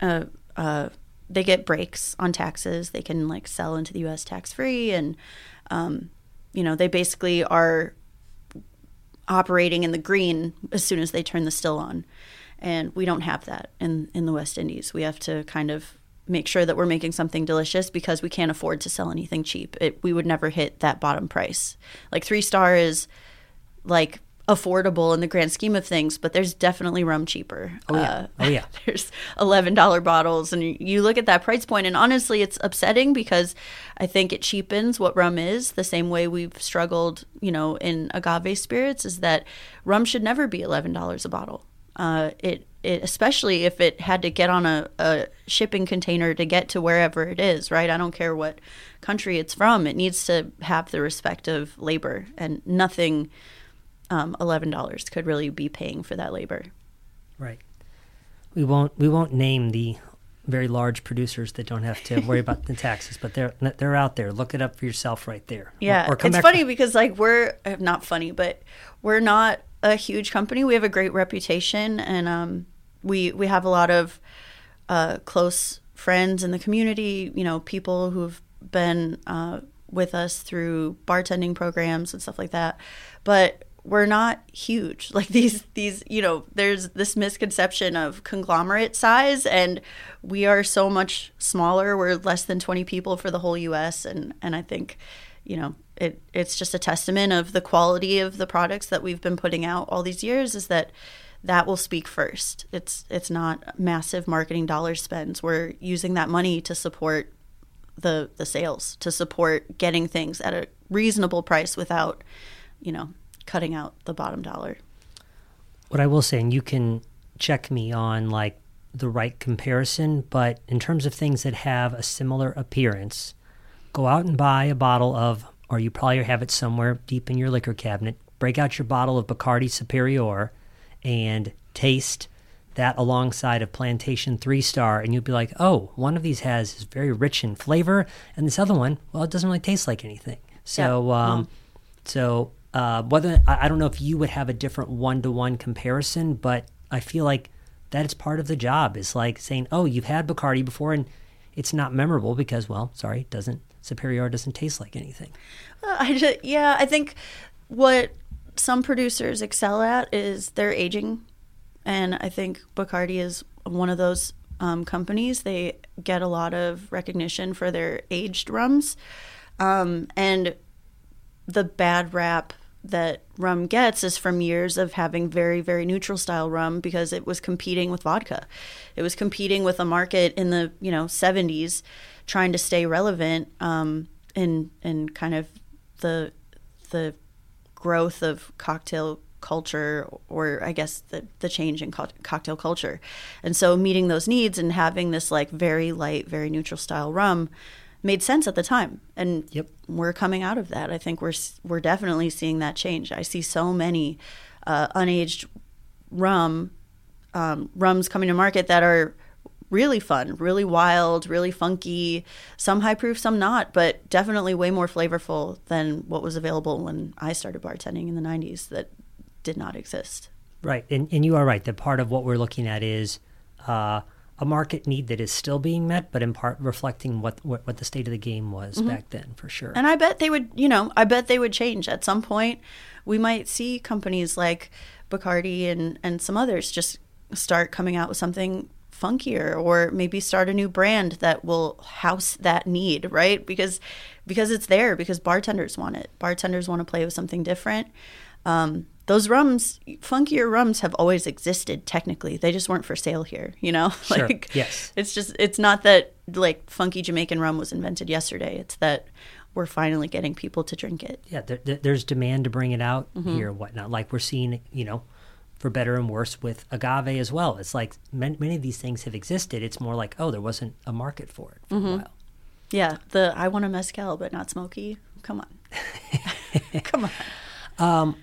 uh, uh, they get breaks on taxes. They can like sell into the U.S. tax free, and um, you know they basically are operating in the green as soon as they turn the still on. And we don't have that in in the West Indies. We have to kind of make sure that we're making something delicious because we can't afford to sell anything cheap. It, we would never hit that bottom price. Like three star is like affordable in the grand scheme of things, but there's definitely rum cheaper. Oh yeah, uh, oh yeah. there's eleven dollar bottles, and you look at that price point, and honestly, it's upsetting because I think it cheapens what rum is. The same way we've struggled, you know, in agave spirits, is that rum should never be eleven dollars a bottle. Uh, it it, especially if it had to get on a, a shipping container to get to wherever it is, right? I don't care what country it's from. It needs to have the respect of labor, and nothing um, eleven dollars could really be paying for that labor. Right. We won't. We won't name the very large producers that don't have to worry about the taxes, but they're they're out there. Look it up for yourself, right there. Yeah, or, or it's funny because like we're not funny, but we're not a huge company. We have a great reputation, and um, we we have a lot of uh, close friends in the community. You know, people who've been uh, with us through bartending programs and stuff like that. But we're not huge. Like these these you know, there's this misconception of conglomerate size, and we are so much smaller. We're less than 20 people for the whole U.S. and and I think you know it it's just a testament of the quality of the products that we've been putting out all these years is that that will speak first. It's it's not massive marketing dollar spends. We're using that money to support the the sales, to support getting things at a reasonable price without, you know, cutting out the bottom dollar. What I will say, and you can check me on like the right comparison, but in terms of things that have a similar appearance, go out and buy a bottle of, or you probably have it somewhere deep in your liquor cabinet. Break out your bottle of Bacardi Superior and taste that alongside of Plantation Three Star, and you'll be like, oh, one of these has is very rich in flavor, and this other one, well, it doesn't really taste like anything. So, Yeah. um, so uh, whether I I don't know if you would have a different one to one comparison, but I feel like that is part of the job. Is like saying, oh, you've had Bacardi before, and it's not memorable because, well, sorry, it doesn't Superior doesn't taste like anything. Uh, I just, yeah, I think what some producers excel at is their aging, and I think Bacardi is one of those um, companies. They get a lot of recognition for their aged rums, um, and the bad rap that rum gets is from years of having very very neutral style rum because it was competing with vodka. It was competing with a market in the you know 70s trying to stay relevant um, in in kind of the the growth of cocktail culture or i guess the, the change in co- cocktail culture. And so meeting those needs and having this like very light very neutral style rum made sense at the time. And Yep. we're coming out of that. I think we're we're definitely seeing that change. I see so many uh, unaged rum um, rums coming to market that are really fun really wild really funky some high proof some not but definitely way more flavorful than what was available when i started bartending in the 90s that did not exist Right, and and you are right. That part of what we're looking at is uh, a market need that is still being met, but in part reflecting what what, what the state of the game was back then, for sure. And I bet they would, you know, I bet they would change at some point. We might see companies like Bacardi and, and some others just start coming out with something funkier or maybe start a new brand that will house that need, right? Because because it's there because bartenders want it. Bartenders want to play with something different. Um, those rums, funkier rums have always existed technically. They just weren't for sale here, you know? Sure, yes. It's just it's not that like funky Jamaican rum was invented yesterday. It's that we're finally getting people to drink it. yeah, there- there's demand to bring it out Mm-hmm. here, and whatnot. Like we're seeing, you know, for better and worse with agave as well. It's like many, many of these things have existed. It's more like, oh, there wasn't a market for it for Mm-hmm. a while. Yeah, the I want a mezcal but not smoky. Come on, come on.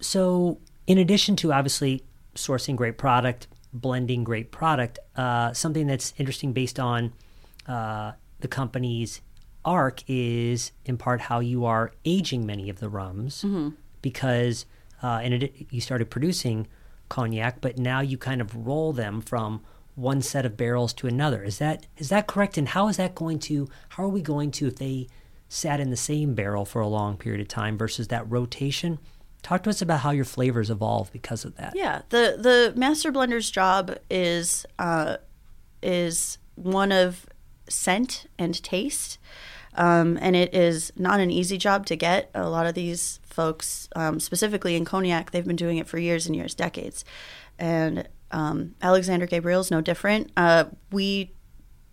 So, in addition to obviously sourcing great product, blending great product, uh, something that's interesting based on uh, the company's arc is in part how you are aging many of the rums because uh, and it, you started producing cognac, but now you kind of roll them from one set of barrels to another. Is that is that correct? And how is that going to? How are we going to if they sat in the same barrel for a long period of time versus that rotation? Talk to us about how your flavors evolve because of that. Yeah, the the master blender's job is uh, is one of scent and taste, um, and it is not an easy job to get. A lot of these folks, um, specifically in cognac, they've been doing it for years and years, decades, and um, Alexandre Gabriel's no different. Uh, we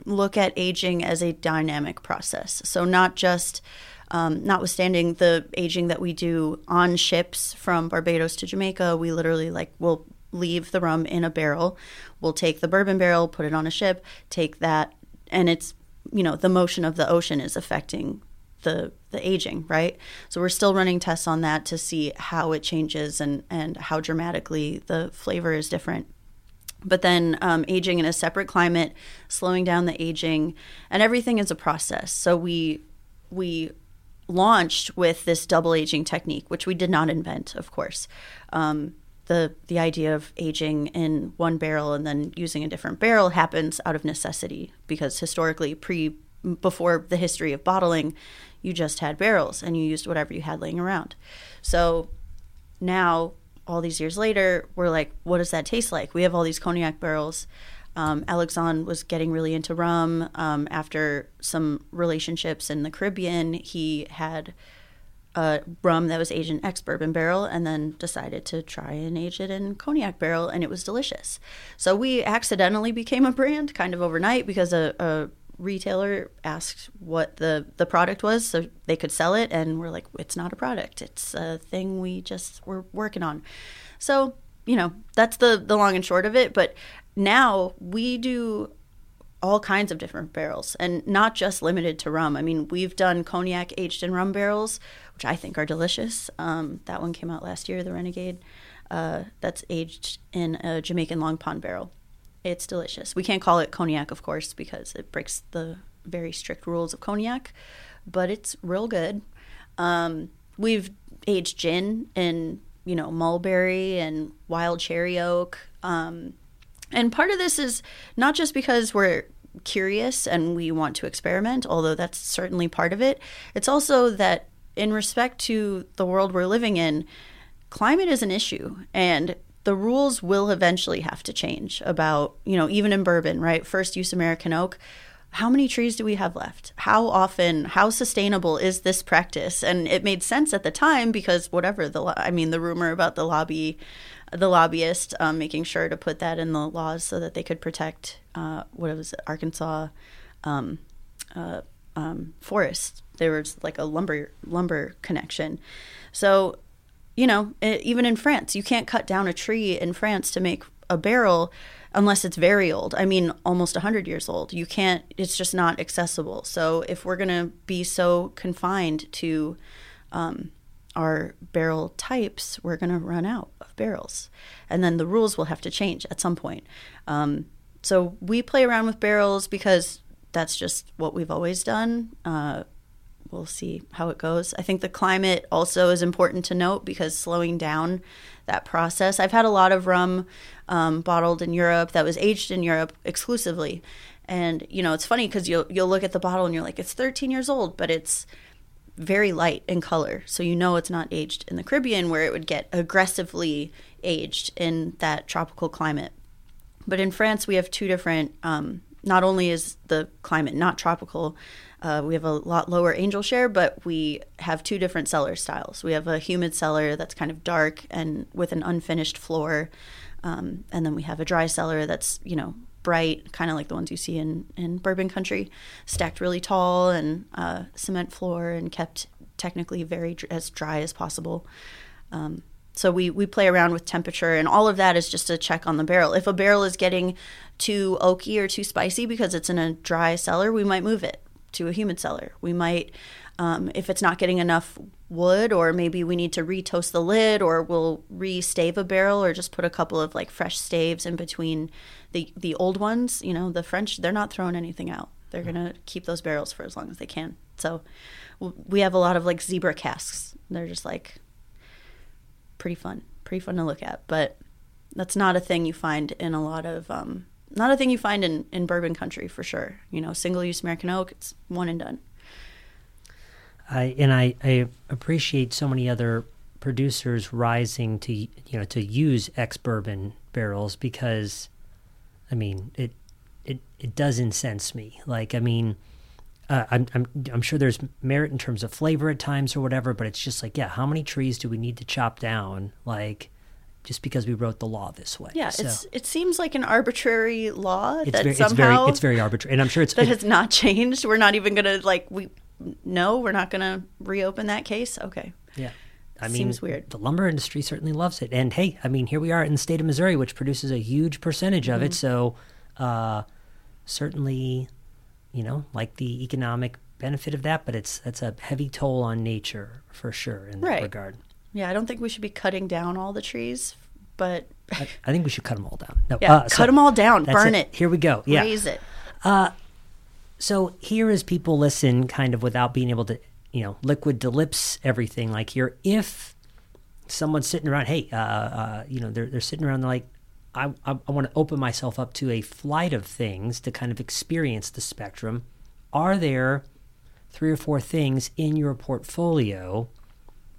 look at aging as a dynamic process. So not just um, notwithstanding the aging that we do on ships from Barbados to Jamaica, we literally like will leave the rum in a barrel. We'll take the bourbon barrel, put it on a ship, take that, and it's you know the motion of the ocean is affecting the the aging, right? So we're still running tests on that to see how it changes and and how dramatically the flavor is different but then um, aging in a separate climate, slowing down the aging, and everything is a process. So we we launched with this double aging technique, which we did not invent, of course. Um, the the idea of aging in one barrel and then using a different barrel happens out of necessity because historically, pre before the history of bottling, you just had barrels and you used whatever you had laying around. So now all these years later we're like what does that taste like? We have all these cognac barrels. Um, was getting really into rum um, after some relationships in the caribbean. He had rum that was aged in ex bourbon barrel and then decided to try and age it in cognac barrel and it was delicious. So we accidentally became a brand kind of overnight because a, a retailer asked what the the product was so they could sell it and we're like it's not a product. It's a thing we just we're working on. So you know that's the the long and short of it but now we do all kinds of different barrels and not just limited to rum i mean we've done cognac aged in rum barrels which i think are delicious um, that one came out last year the renegade uh, that's aged in a Jamaican Long Pond barrel. It's delicious. We can't call it cognac, of course, because it breaks the very strict rules of cognac, but it's real good. Um, we've aged gin in, you know, mulberry and wild cherry oak. Um, and part of this is not just because we're curious and we want to experiment, although that's certainly part of it. It's also that in respect to the world we're living in, climate is an issue and the rules will eventually have to change about, you know, even in bourbon, right? First use American oak. How many trees do we have left? How often, how sustainable is this practice? And it made sense at the time because whatever the, I mean, the rumor about the lobby, the lobbyist um, making sure to put that in the laws so that they could protect, uh, what was it, Arkansas um, uh, um, forest. There was like a lumber lumber connection. So you know, even in France, you can't cut down a tree in France to make a barrel unless it's very old. I mean, almost 100 years old. You can't, it's just not accessible. So if we're going to be so confined to um, our barrel types, we're going to run out of barrels. And then the rules will have to change at some point. Um, so we play around with barrels because that's just what we've always done. Uh, we'll see how it goes. I think the climate also is important to note because slowing down that process. I've had a lot of rum um, bottled in Europe that was aged in Europe exclusively, and you know it's funny because you'll you'll look at the bottle and you're like it's 13 years old, but it's very light in color, so you know it's not aged in the Caribbean where it would get aggressively aged in that tropical climate. But in France, we have two different. Um, not only is the climate not tropical, uh, we have a lot lower angel share, but we have two different cellar styles. We have a humid cellar that's kind of dark and with an unfinished floor, um, and then we have a dry cellar that's you know bright, kind of like the ones you see in in bourbon country, stacked really tall and uh, cement floor and kept technically very as dry as possible. Um, so we, we play around with temperature, and all of that is just a check on the barrel. If a barrel is getting too oaky or too spicy because it's in a dry cellar, we might move it to a humid cellar. We might, um, if it's not getting enough wood, or maybe we need to retoast the lid, or we'll re-stave a barrel, or just put a couple of like fresh staves in between the the old ones. You know, the French they're not throwing anything out. They're gonna keep those barrels for as long as they can. So we have a lot of like zebra casks. They're just like pretty fun, pretty fun to look at. But that's not a thing you find in a lot of um, not a thing you find in, in bourbon country for sure. You know, single use American oak, it's one and done. I and I, I appreciate so many other producers rising to you know to use ex bourbon barrels because I mean it it it does incense me. Like I mean uh, I'm, I'm I'm sure there's merit in terms of flavor at times or whatever, but it's just like yeah, how many trees do we need to chop down? Like just because we wrote the law this way. Yeah, so, it's it seems like an arbitrary law it's that very, somehow it's very it's very arbitrary, and I'm sure it's that it, has not changed. We're not even gonna like we no, we're not gonna reopen that case. Okay. Yeah. I mean, Seems weird. The lumber industry certainly loves it, and hey, I mean, here we are in the state of Missouri, which produces a huge percentage of mm-hmm. it. So, uh, certainly, you know, like the economic benefit of that, but it's that's a heavy toll on nature for sure in that right. regard. Yeah, I don't think we should be cutting down all the trees, but I, I think we should cut them all down. No, yeah, uh, cut so them all down, burn it. it. Here we go. Yeah, raise it. Uh, so here, as people listen, kind of without being able to, you know, liquid to lips everything like here, if someone's sitting around, hey, uh, uh, you know, they're they're sitting around, they're like, I, I, I want to open myself up to a flight of things to kind of experience the spectrum. Are there three or four things in your portfolio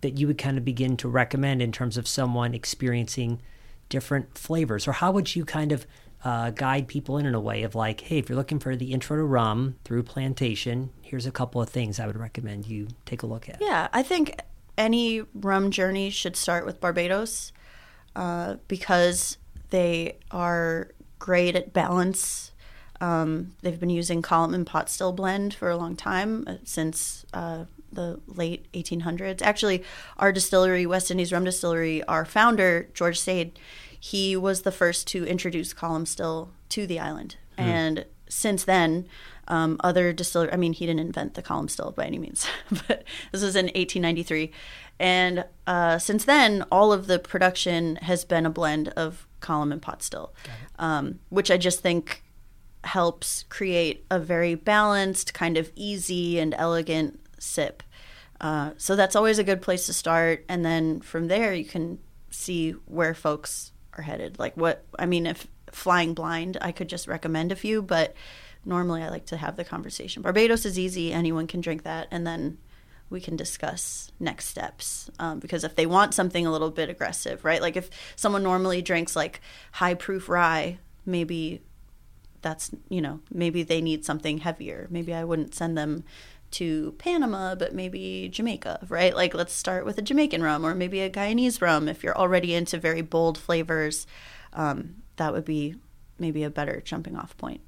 that you would kind of begin to recommend in terms of someone experiencing different flavors? Or how would you kind of uh, guide people in in a way of like, hey, if you're looking for the intro to rum through plantation, here's a couple of things I would recommend you take a look at. Yeah, I think any rum journey should start with Barbados uh, because they are great at balance. Um, they've been using column and pot still blend for a long time uh, since uh, the late 1800s. Actually, our distillery, West Indies Rum Distillery, our founder, George Stade, he was the first to introduce column still to the island. Mm. And since then, um, other distillery, I mean, he didn't invent the column still by any means, but this was in 1893. And uh, since then, all of the production has been a blend of column and pot still, um, which I just think helps create a very balanced, kind of easy and elegant sip. Uh, so that's always a good place to start. And then from there, you can see where folks headed. Like what, I mean, if flying blind, I could just recommend a few, but normally I like to have the conversation. Barbados is easy, anyone can drink that. And then we can discuss next steps um, because if they want something a little bit aggressive right like if someone normally drinks like high proof rye maybe that's you know maybe they need something heavier maybe i wouldn't send them to panama but maybe jamaica right like let's start with a jamaican rum or maybe a guyanese rum if you're already into very bold flavors um, that would be maybe a better jumping off point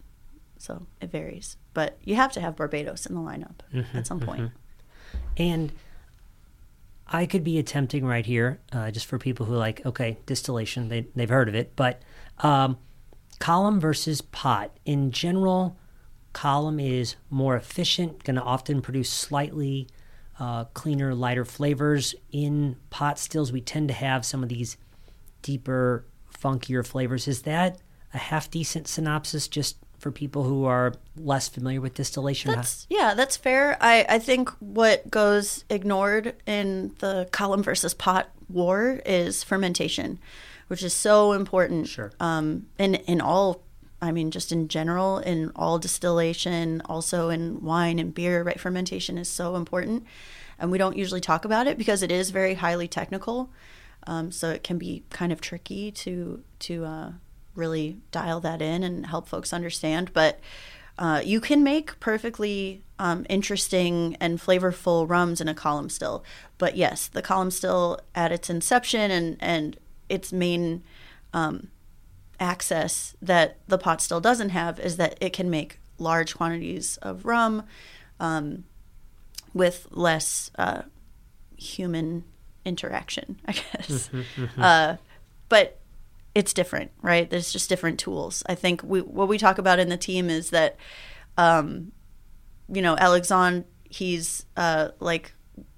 so it varies but you have to have barbados in the lineup mm-hmm, at some point mm-hmm. And I could be attempting right here, uh, just for people who like, okay, distillation, they, they've heard of it, but um, column versus pot. In general, column is more efficient, going to often produce slightly uh, cleaner, lighter flavors. In pot stills, we tend to have some of these deeper, funkier flavors. Is that a half decent synopsis just for people who are less familiar with distillation? That's, yeah, that's fair. I, I think what goes ignored in the column versus pot war is fermentation, which is so important. Sure. Um, in in all, I mean, just in general, in all distillation, also in wine and beer, right? Fermentation is so important, and we don't usually talk about it because it is very highly technical. Um, so it can be kind of tricky to to uh, really dial that in and help folks understand. But uh, you can make perfectly um, interesting and flavorful rums in a column still. But yes, the column still at its inception and, and its main um, access that the pot still doesn't have is that it can make large quantities of rum um, with less uh, human interaction, I guess. Mm-hmm, mm-hmm. Uh, but it's different, right? There's just different tools. I think we what we talk about in the team is that, um, you know, Alexandre, he's uh, like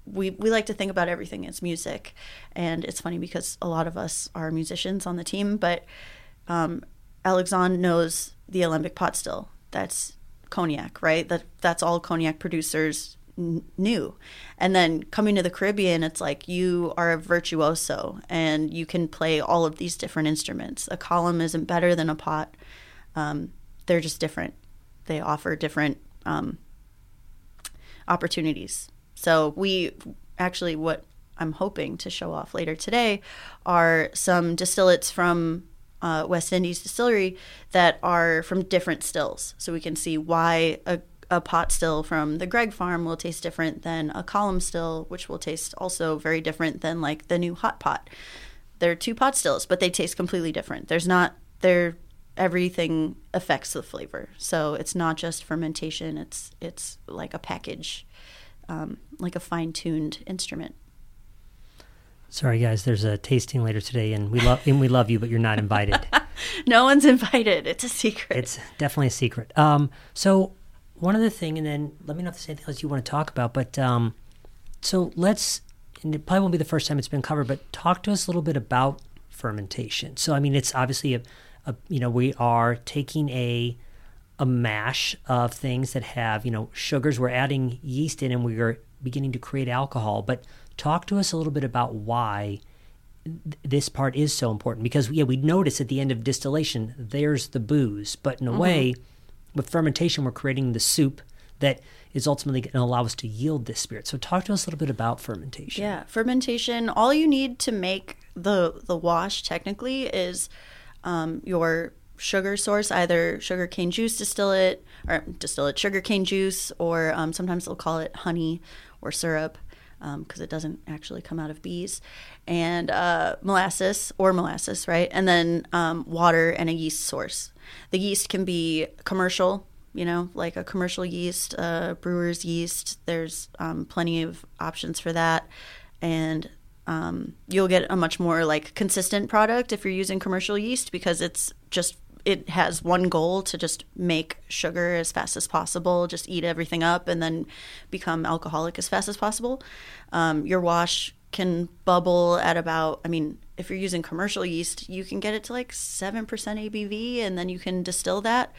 we we like to think about everything as music, and it's funny because a lot of us are musicians on the team, but um, Alexandre knows the alembic pot still. That's cognac, right? That that's all cognac producers knew. And then coming to the Caribbean, it's like you are a virtuoso and you can play all of these different instruments. A column isn't better than a pot, um, they're just different. They offer different um, opportunities. So, we actually, what I'm hoping to show off later today are some distillates from uh, West Indies distillery that are from different stills. So we can see why a a pot still from the Greg farm will taste different than a column still, which will taste also very different than like the new hot pot. They're two pot stills, but they taste completely different. There's not they're everything affects the flavor. So it's not just fermentation. It's it's like a package, um, like a fine tuned instrument. Sorry, guys. There's a tasting later today, and we love and we love you, but you're not invited. no one's invited. It's a secret. It's definitely a secret. Um, so one other thing, and then let me know if there's anything else you want to talk about. But um, so let's, and it probably won't be the first time it's been covered, but talk to us a little bit about fermentation. So I mean, it's obviously a, a you know, we are taking a a mash of things that have you know sugars. We're adding yeast in, and we are beginning to create alcohol. But talk to us a little bit about why this part is so important because yeah we notice at the end of distillation there's the booze but in a mm-hmm. way with fermentation, we're creating the soup that is ultimately going to allow us to yield this spirit. So talk to us a little bit about fermentation. Yeah, fermentation. All you need to make the the wash technically is um, your sugar source, either sugar cane juice distillate or distillate sugar cane juice, or um, sometimes they'll call it honey or syrup because um, it doesn't actually come out of bees, and uh, molasses or molasses, right? And then um, water and a yeast source. The yeast can be commercial, you know, like a commercial yeast, a brewer's yeast. There's um, plenty of options for that. And um, you'll get a much more like consistent product if you're using commercial yeast because it's just it has one goal to just make sugar as fast as possible, just eat everything up, and then become alcoholic as fast as possible. Um, your wash can bubble at about, I mean, if you're using commercial yeast, you can get it to like 7% ABV and then you can distill that.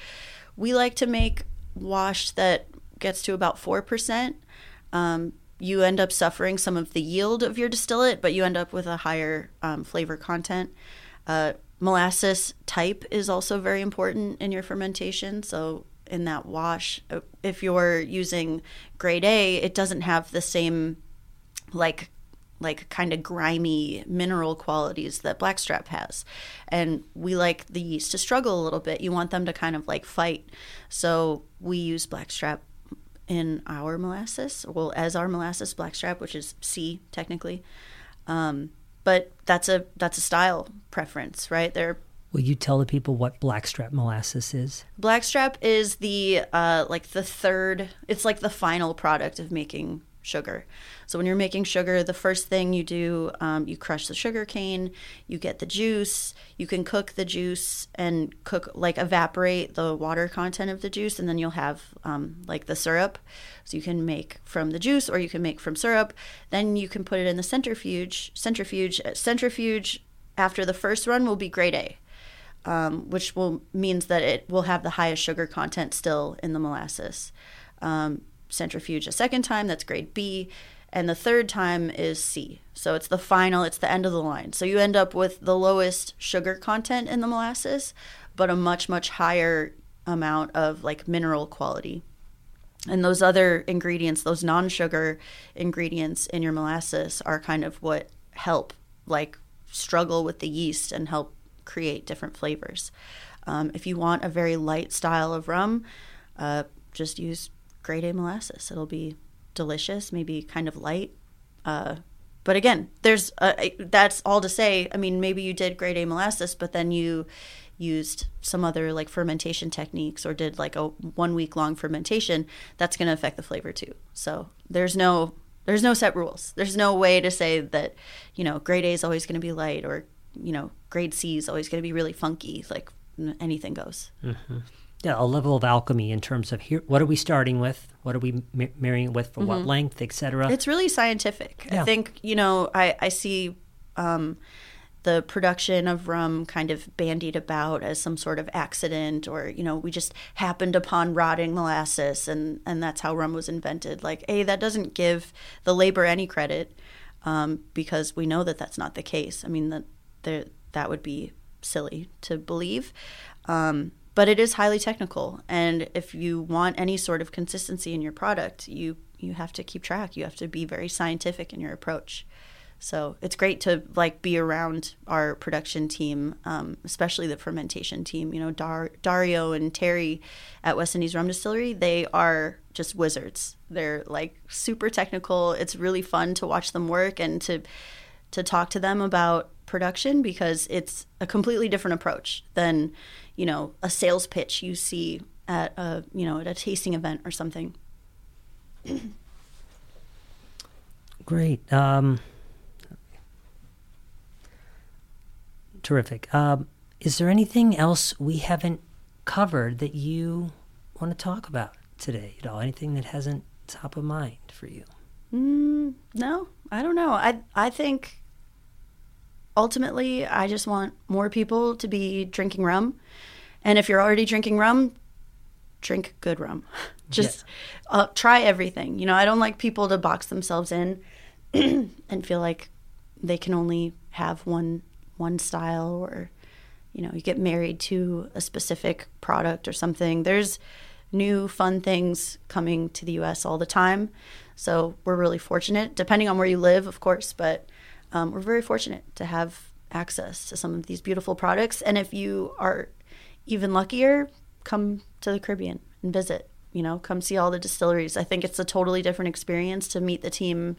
We like to make wash that gets to about 4%. Um, you end up suffering some of the yield of your distillate, but you end up with a higher um, flavor content. Uh, molasses type is also very important in your fermentation. So, in that wash, uh, if you're using grade A, it doesn't have the same like like kind of grimy mineral qualities that blackstrap has. And we like the yeast to struggle a little bit. You want them to kind of like fight. So we use blackstrap in our molasses, well, as our molasses blackstrap, which is C technically. Um, but that's a that's a style preference, right? There Will you tell the people what blackstrap molasses is? Blackstrap is the uh, like the third. It's like the final product of making sugar. So when you're making sugar, the first thing you do, um, you crush the sugar cane, you get the juice, you can cook the juice and cook like evaporate the water content of the juice, and then you'll have um, like the syrup. So you can make from the juice or you can make from syrup. Then you can put it in the centrifuge. Centrifuge, centrifuge. After the first run will be grade A. Um, which will means that it will have the highest sugar content still in the molasses. Um, centrifuge a second time, that's grade B, and the third time is C. So it's the final, it's the end of the line. So you end up with the lowest sugar content in the molasses, but a much, much higher amount of like mineral quality. And those other ingredients, those non sugar ingredients in your molasses, are kind of what help like struggle with the yeast and help create different flavors. Um, if you want a very light style of rum, uh, just use grade A molasses. It'll be delicious, maybe kind of light. Uh, but again, there's a, that's all to say. I mean, maybe you did grade A molasses, but then you used some other like fermentation techniques or did like a one week long fermentation. That's going to affect the flavor too. So there's no there's no set rules. There's no way to say that you know grade A is always going to be light or you know grade C is always going to be really funky. Like anything goes. Mm-hmm yeah, a level of alchemy in terms of here what are we starting with? What are we ma- marrying it with for mm-hmm. what length etc it's really scientific. Yeah. i think you know i, I see um, the production of rum kind of bandied about as some sort of accident or you know we just happened upon rotting molasses and and that's how rum was invented. Like a that doesn't give the labor any credit um, because we know that that's not the case. I mean that that would be silly to believe. Um, but it is highly technical and if you want any sort of consistency in your product you you have to keep track. You have to be very scientific in your approach. So it's great to like be around our production team um, especially the fermentation team. You know Dar- dario and terry at west indies rum distillery they are just wizards. They're like super technical. It's really fun to watch them work and to to talk to them about production because it's a completely different approach than you know a sales pitch you see at a you know at a tasting event or something. Great. Um, terrific. Um, is there anything else we haven't covered that you want to talk about today at all? Anything that hasn't top of mind for you? Mm, no i don't know. I i think ultimately, I just want more people to be drinking rum. And if you're already drinking rum, drink good rum. just yeah. uh, try everything. You know, I don't like people to box themselves in and feel like they can only have one one style or you know, you get married to a specific product or something. There's new fun things coming to the US all the time. So we're really fortunate, depending on where you live, of course, but um, we're very fortunate to have access to some of these beautiful products. And if you are even luckier, come to the Caribbean and visit. You know, come see all the distilleries. I think it's a totally different experience to meet the team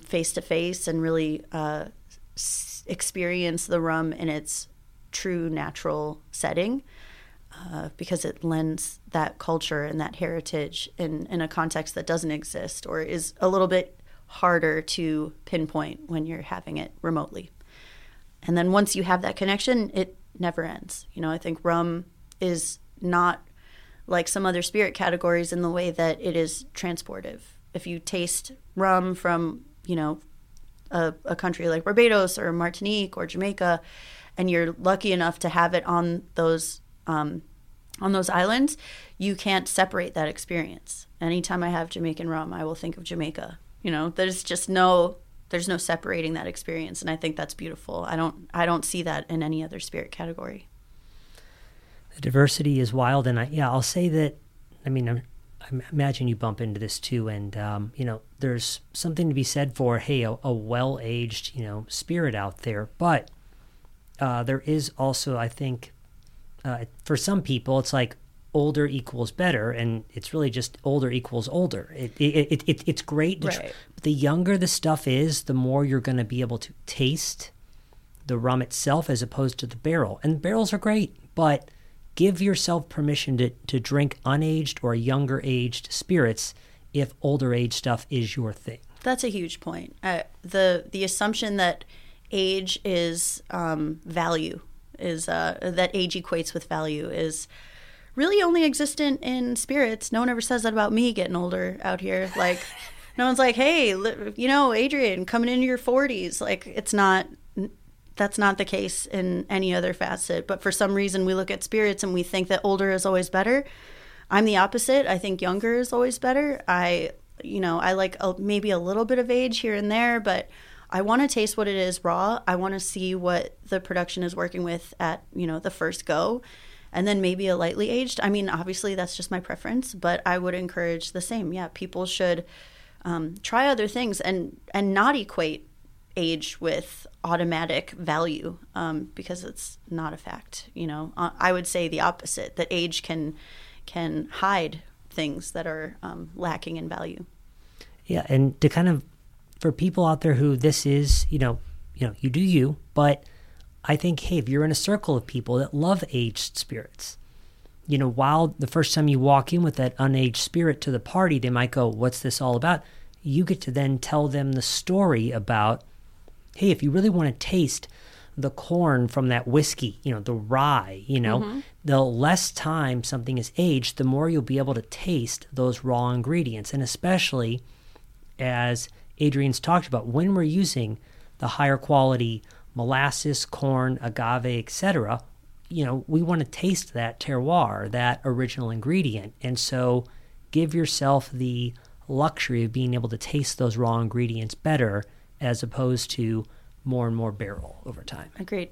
face to face and really uh, s- experience the rum in its true natural setting. Uh, because it lends that culture and that heritage in, in a context that doesn't exist or is a little bit harder to pinpoint when you're having it remotely. And then once you have that connection, it never ends. You know, I think rum is not like some other spirit categories in the way that it is transportive. If you taste rum from, you know, a, a country like Barbados or Martinique or Jamaica, and you're lucky enough to have it on those um, on those islands, you can't separate that experience. Anytime I have Jamaican rum, I will think of Jamaica. You know, there's just no there's no separating that experience, and I think that's beautiful. I don't I don't see that in any other spirit category. The diversity is wild, and I yeah I'll say that. I mean, I'm, I imagine you bump into this too, and um, you know, there's something to be said for hey, a, a well-aged you know spirit out there, but uh, there is also, I think, uh, for some people, it's like older equals better, and it's really just older equals older. It, it, it, it it's great. Right. But the younger the stuff is, the more you're going to be able to taste the rum itself as opposed to the barrel. And barrels are great, but give yourself permission to, to drink unaged or younger aged spirits if older age stuff is your thing. That's a huge point. Uh, the the assumption that age is um, value is uh, that age equates with value is really only existent in spirits. No one ever says that about me getting older out here. Like, no one's like, hey, you know, Adrienne, coming into your 40s. Like, it's not, that's not the case in any other facet. But for some reason, we look at spirits and we think that older is always better. I'm the opposite. I think younger is always better. I, you know, I like a, maybe a little bit of age here and there, but I want to taste what it is raw. I want to see what the production is working with at, you know, the first go. And then maybe a lightly aged. I mean, obviously that's just my preference, but I would encourage the same. Yeah, people should um, try other things and and not equate age with automatic value um, because it's not a fact. You know, uh, I would say the opposite. That age can can hide things that are um, lacking in value. Yeah, and to kind of for people out there who this is, you know, you know, you do you, but I think, hey, if you're in a circle of people that love aged spirits, you know, while the first time you walk in with that unaged spirit to the party, they might go, What's this all about? You get to then tell them the story about, hey, if you really want to taste the corn from that whiskey, you know, the rye, you know, mm-hmm. the less time something is aged, the more you'll be able to taste those raw ingredients. And especially as Adrienne's talked about, when we're using the higher quality molasses, corn, agave, etc., you know, we want to taste that terroir, that original ingredient. And so give yourself the luxury of being able to taste those raw ingredients better as opposed to more and more barrel over time. Agreed.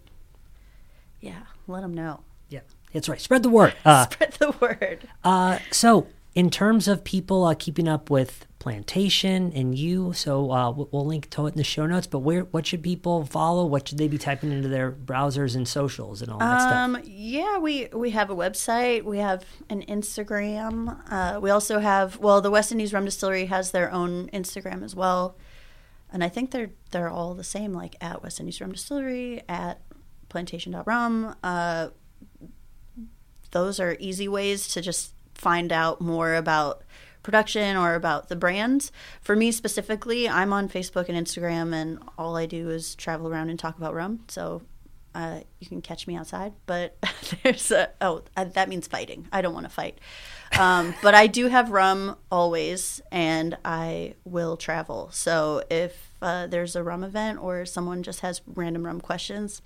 Yeah, let them know. Yeah, that's right. Spread the word. Uh, Spread the word. Uh, so, in terms of people uh, keeping up with plantation and you, so uh, we'll link to it in the show notes. But where, what should people follow? What should they be typing into their browsers and socials and all that um, stuff? Yeah, we we have a website. We have an Instagram. Uh, we also have well, the West Indies Rum Distillery has their own Instagram as well, and I think they're they're all the same, like at West Indies Rum Distillery at plantation.rum. Uh, those are easy ways to just find out more about production or about the brands. For me specifically, I'm on Facebook and Instagram, and all I do is travel around and talk about rum. So uh, you can catch me outside, but there's a oh uh, that means fighting. I don't want to fight, um, but I do have rum always, and I will travel. So if uh, there's a rum event or someone just has random rum questions,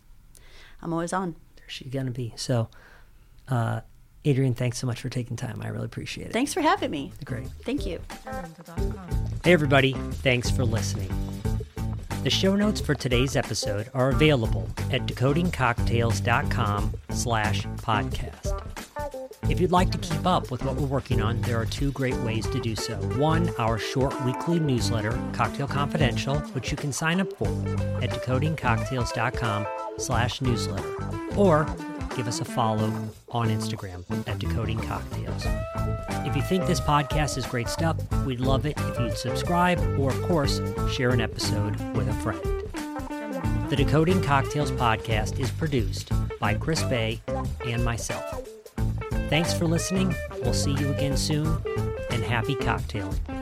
I'm always on. There's she gonna be so. Uh, Adrienne, thanks so much for taking time. I really appreciate it. Thanks for having me. Great. Thank you. Hey, everybody. Thanks for listening. The show notes for today's episode are available at decodingcocktails.com slash podcast. If you'd like to keep up with what we're working on, there are two great ways to do so. One, our short weekly newsletter, Cocktail Confidential, which you can sign up for at decodingcocktails.com slash newsletter. Or give us a follow on Instagram at Decoding Cocktails. If you think this podcast is great stuff, we'd love it if you'd subscribe or, of course, share an episode with a friend. The Decoding Cocktails podcast is produced by Chris Bay and myself. Thanks for listening. We'll see you again soon, and happy cocktailing.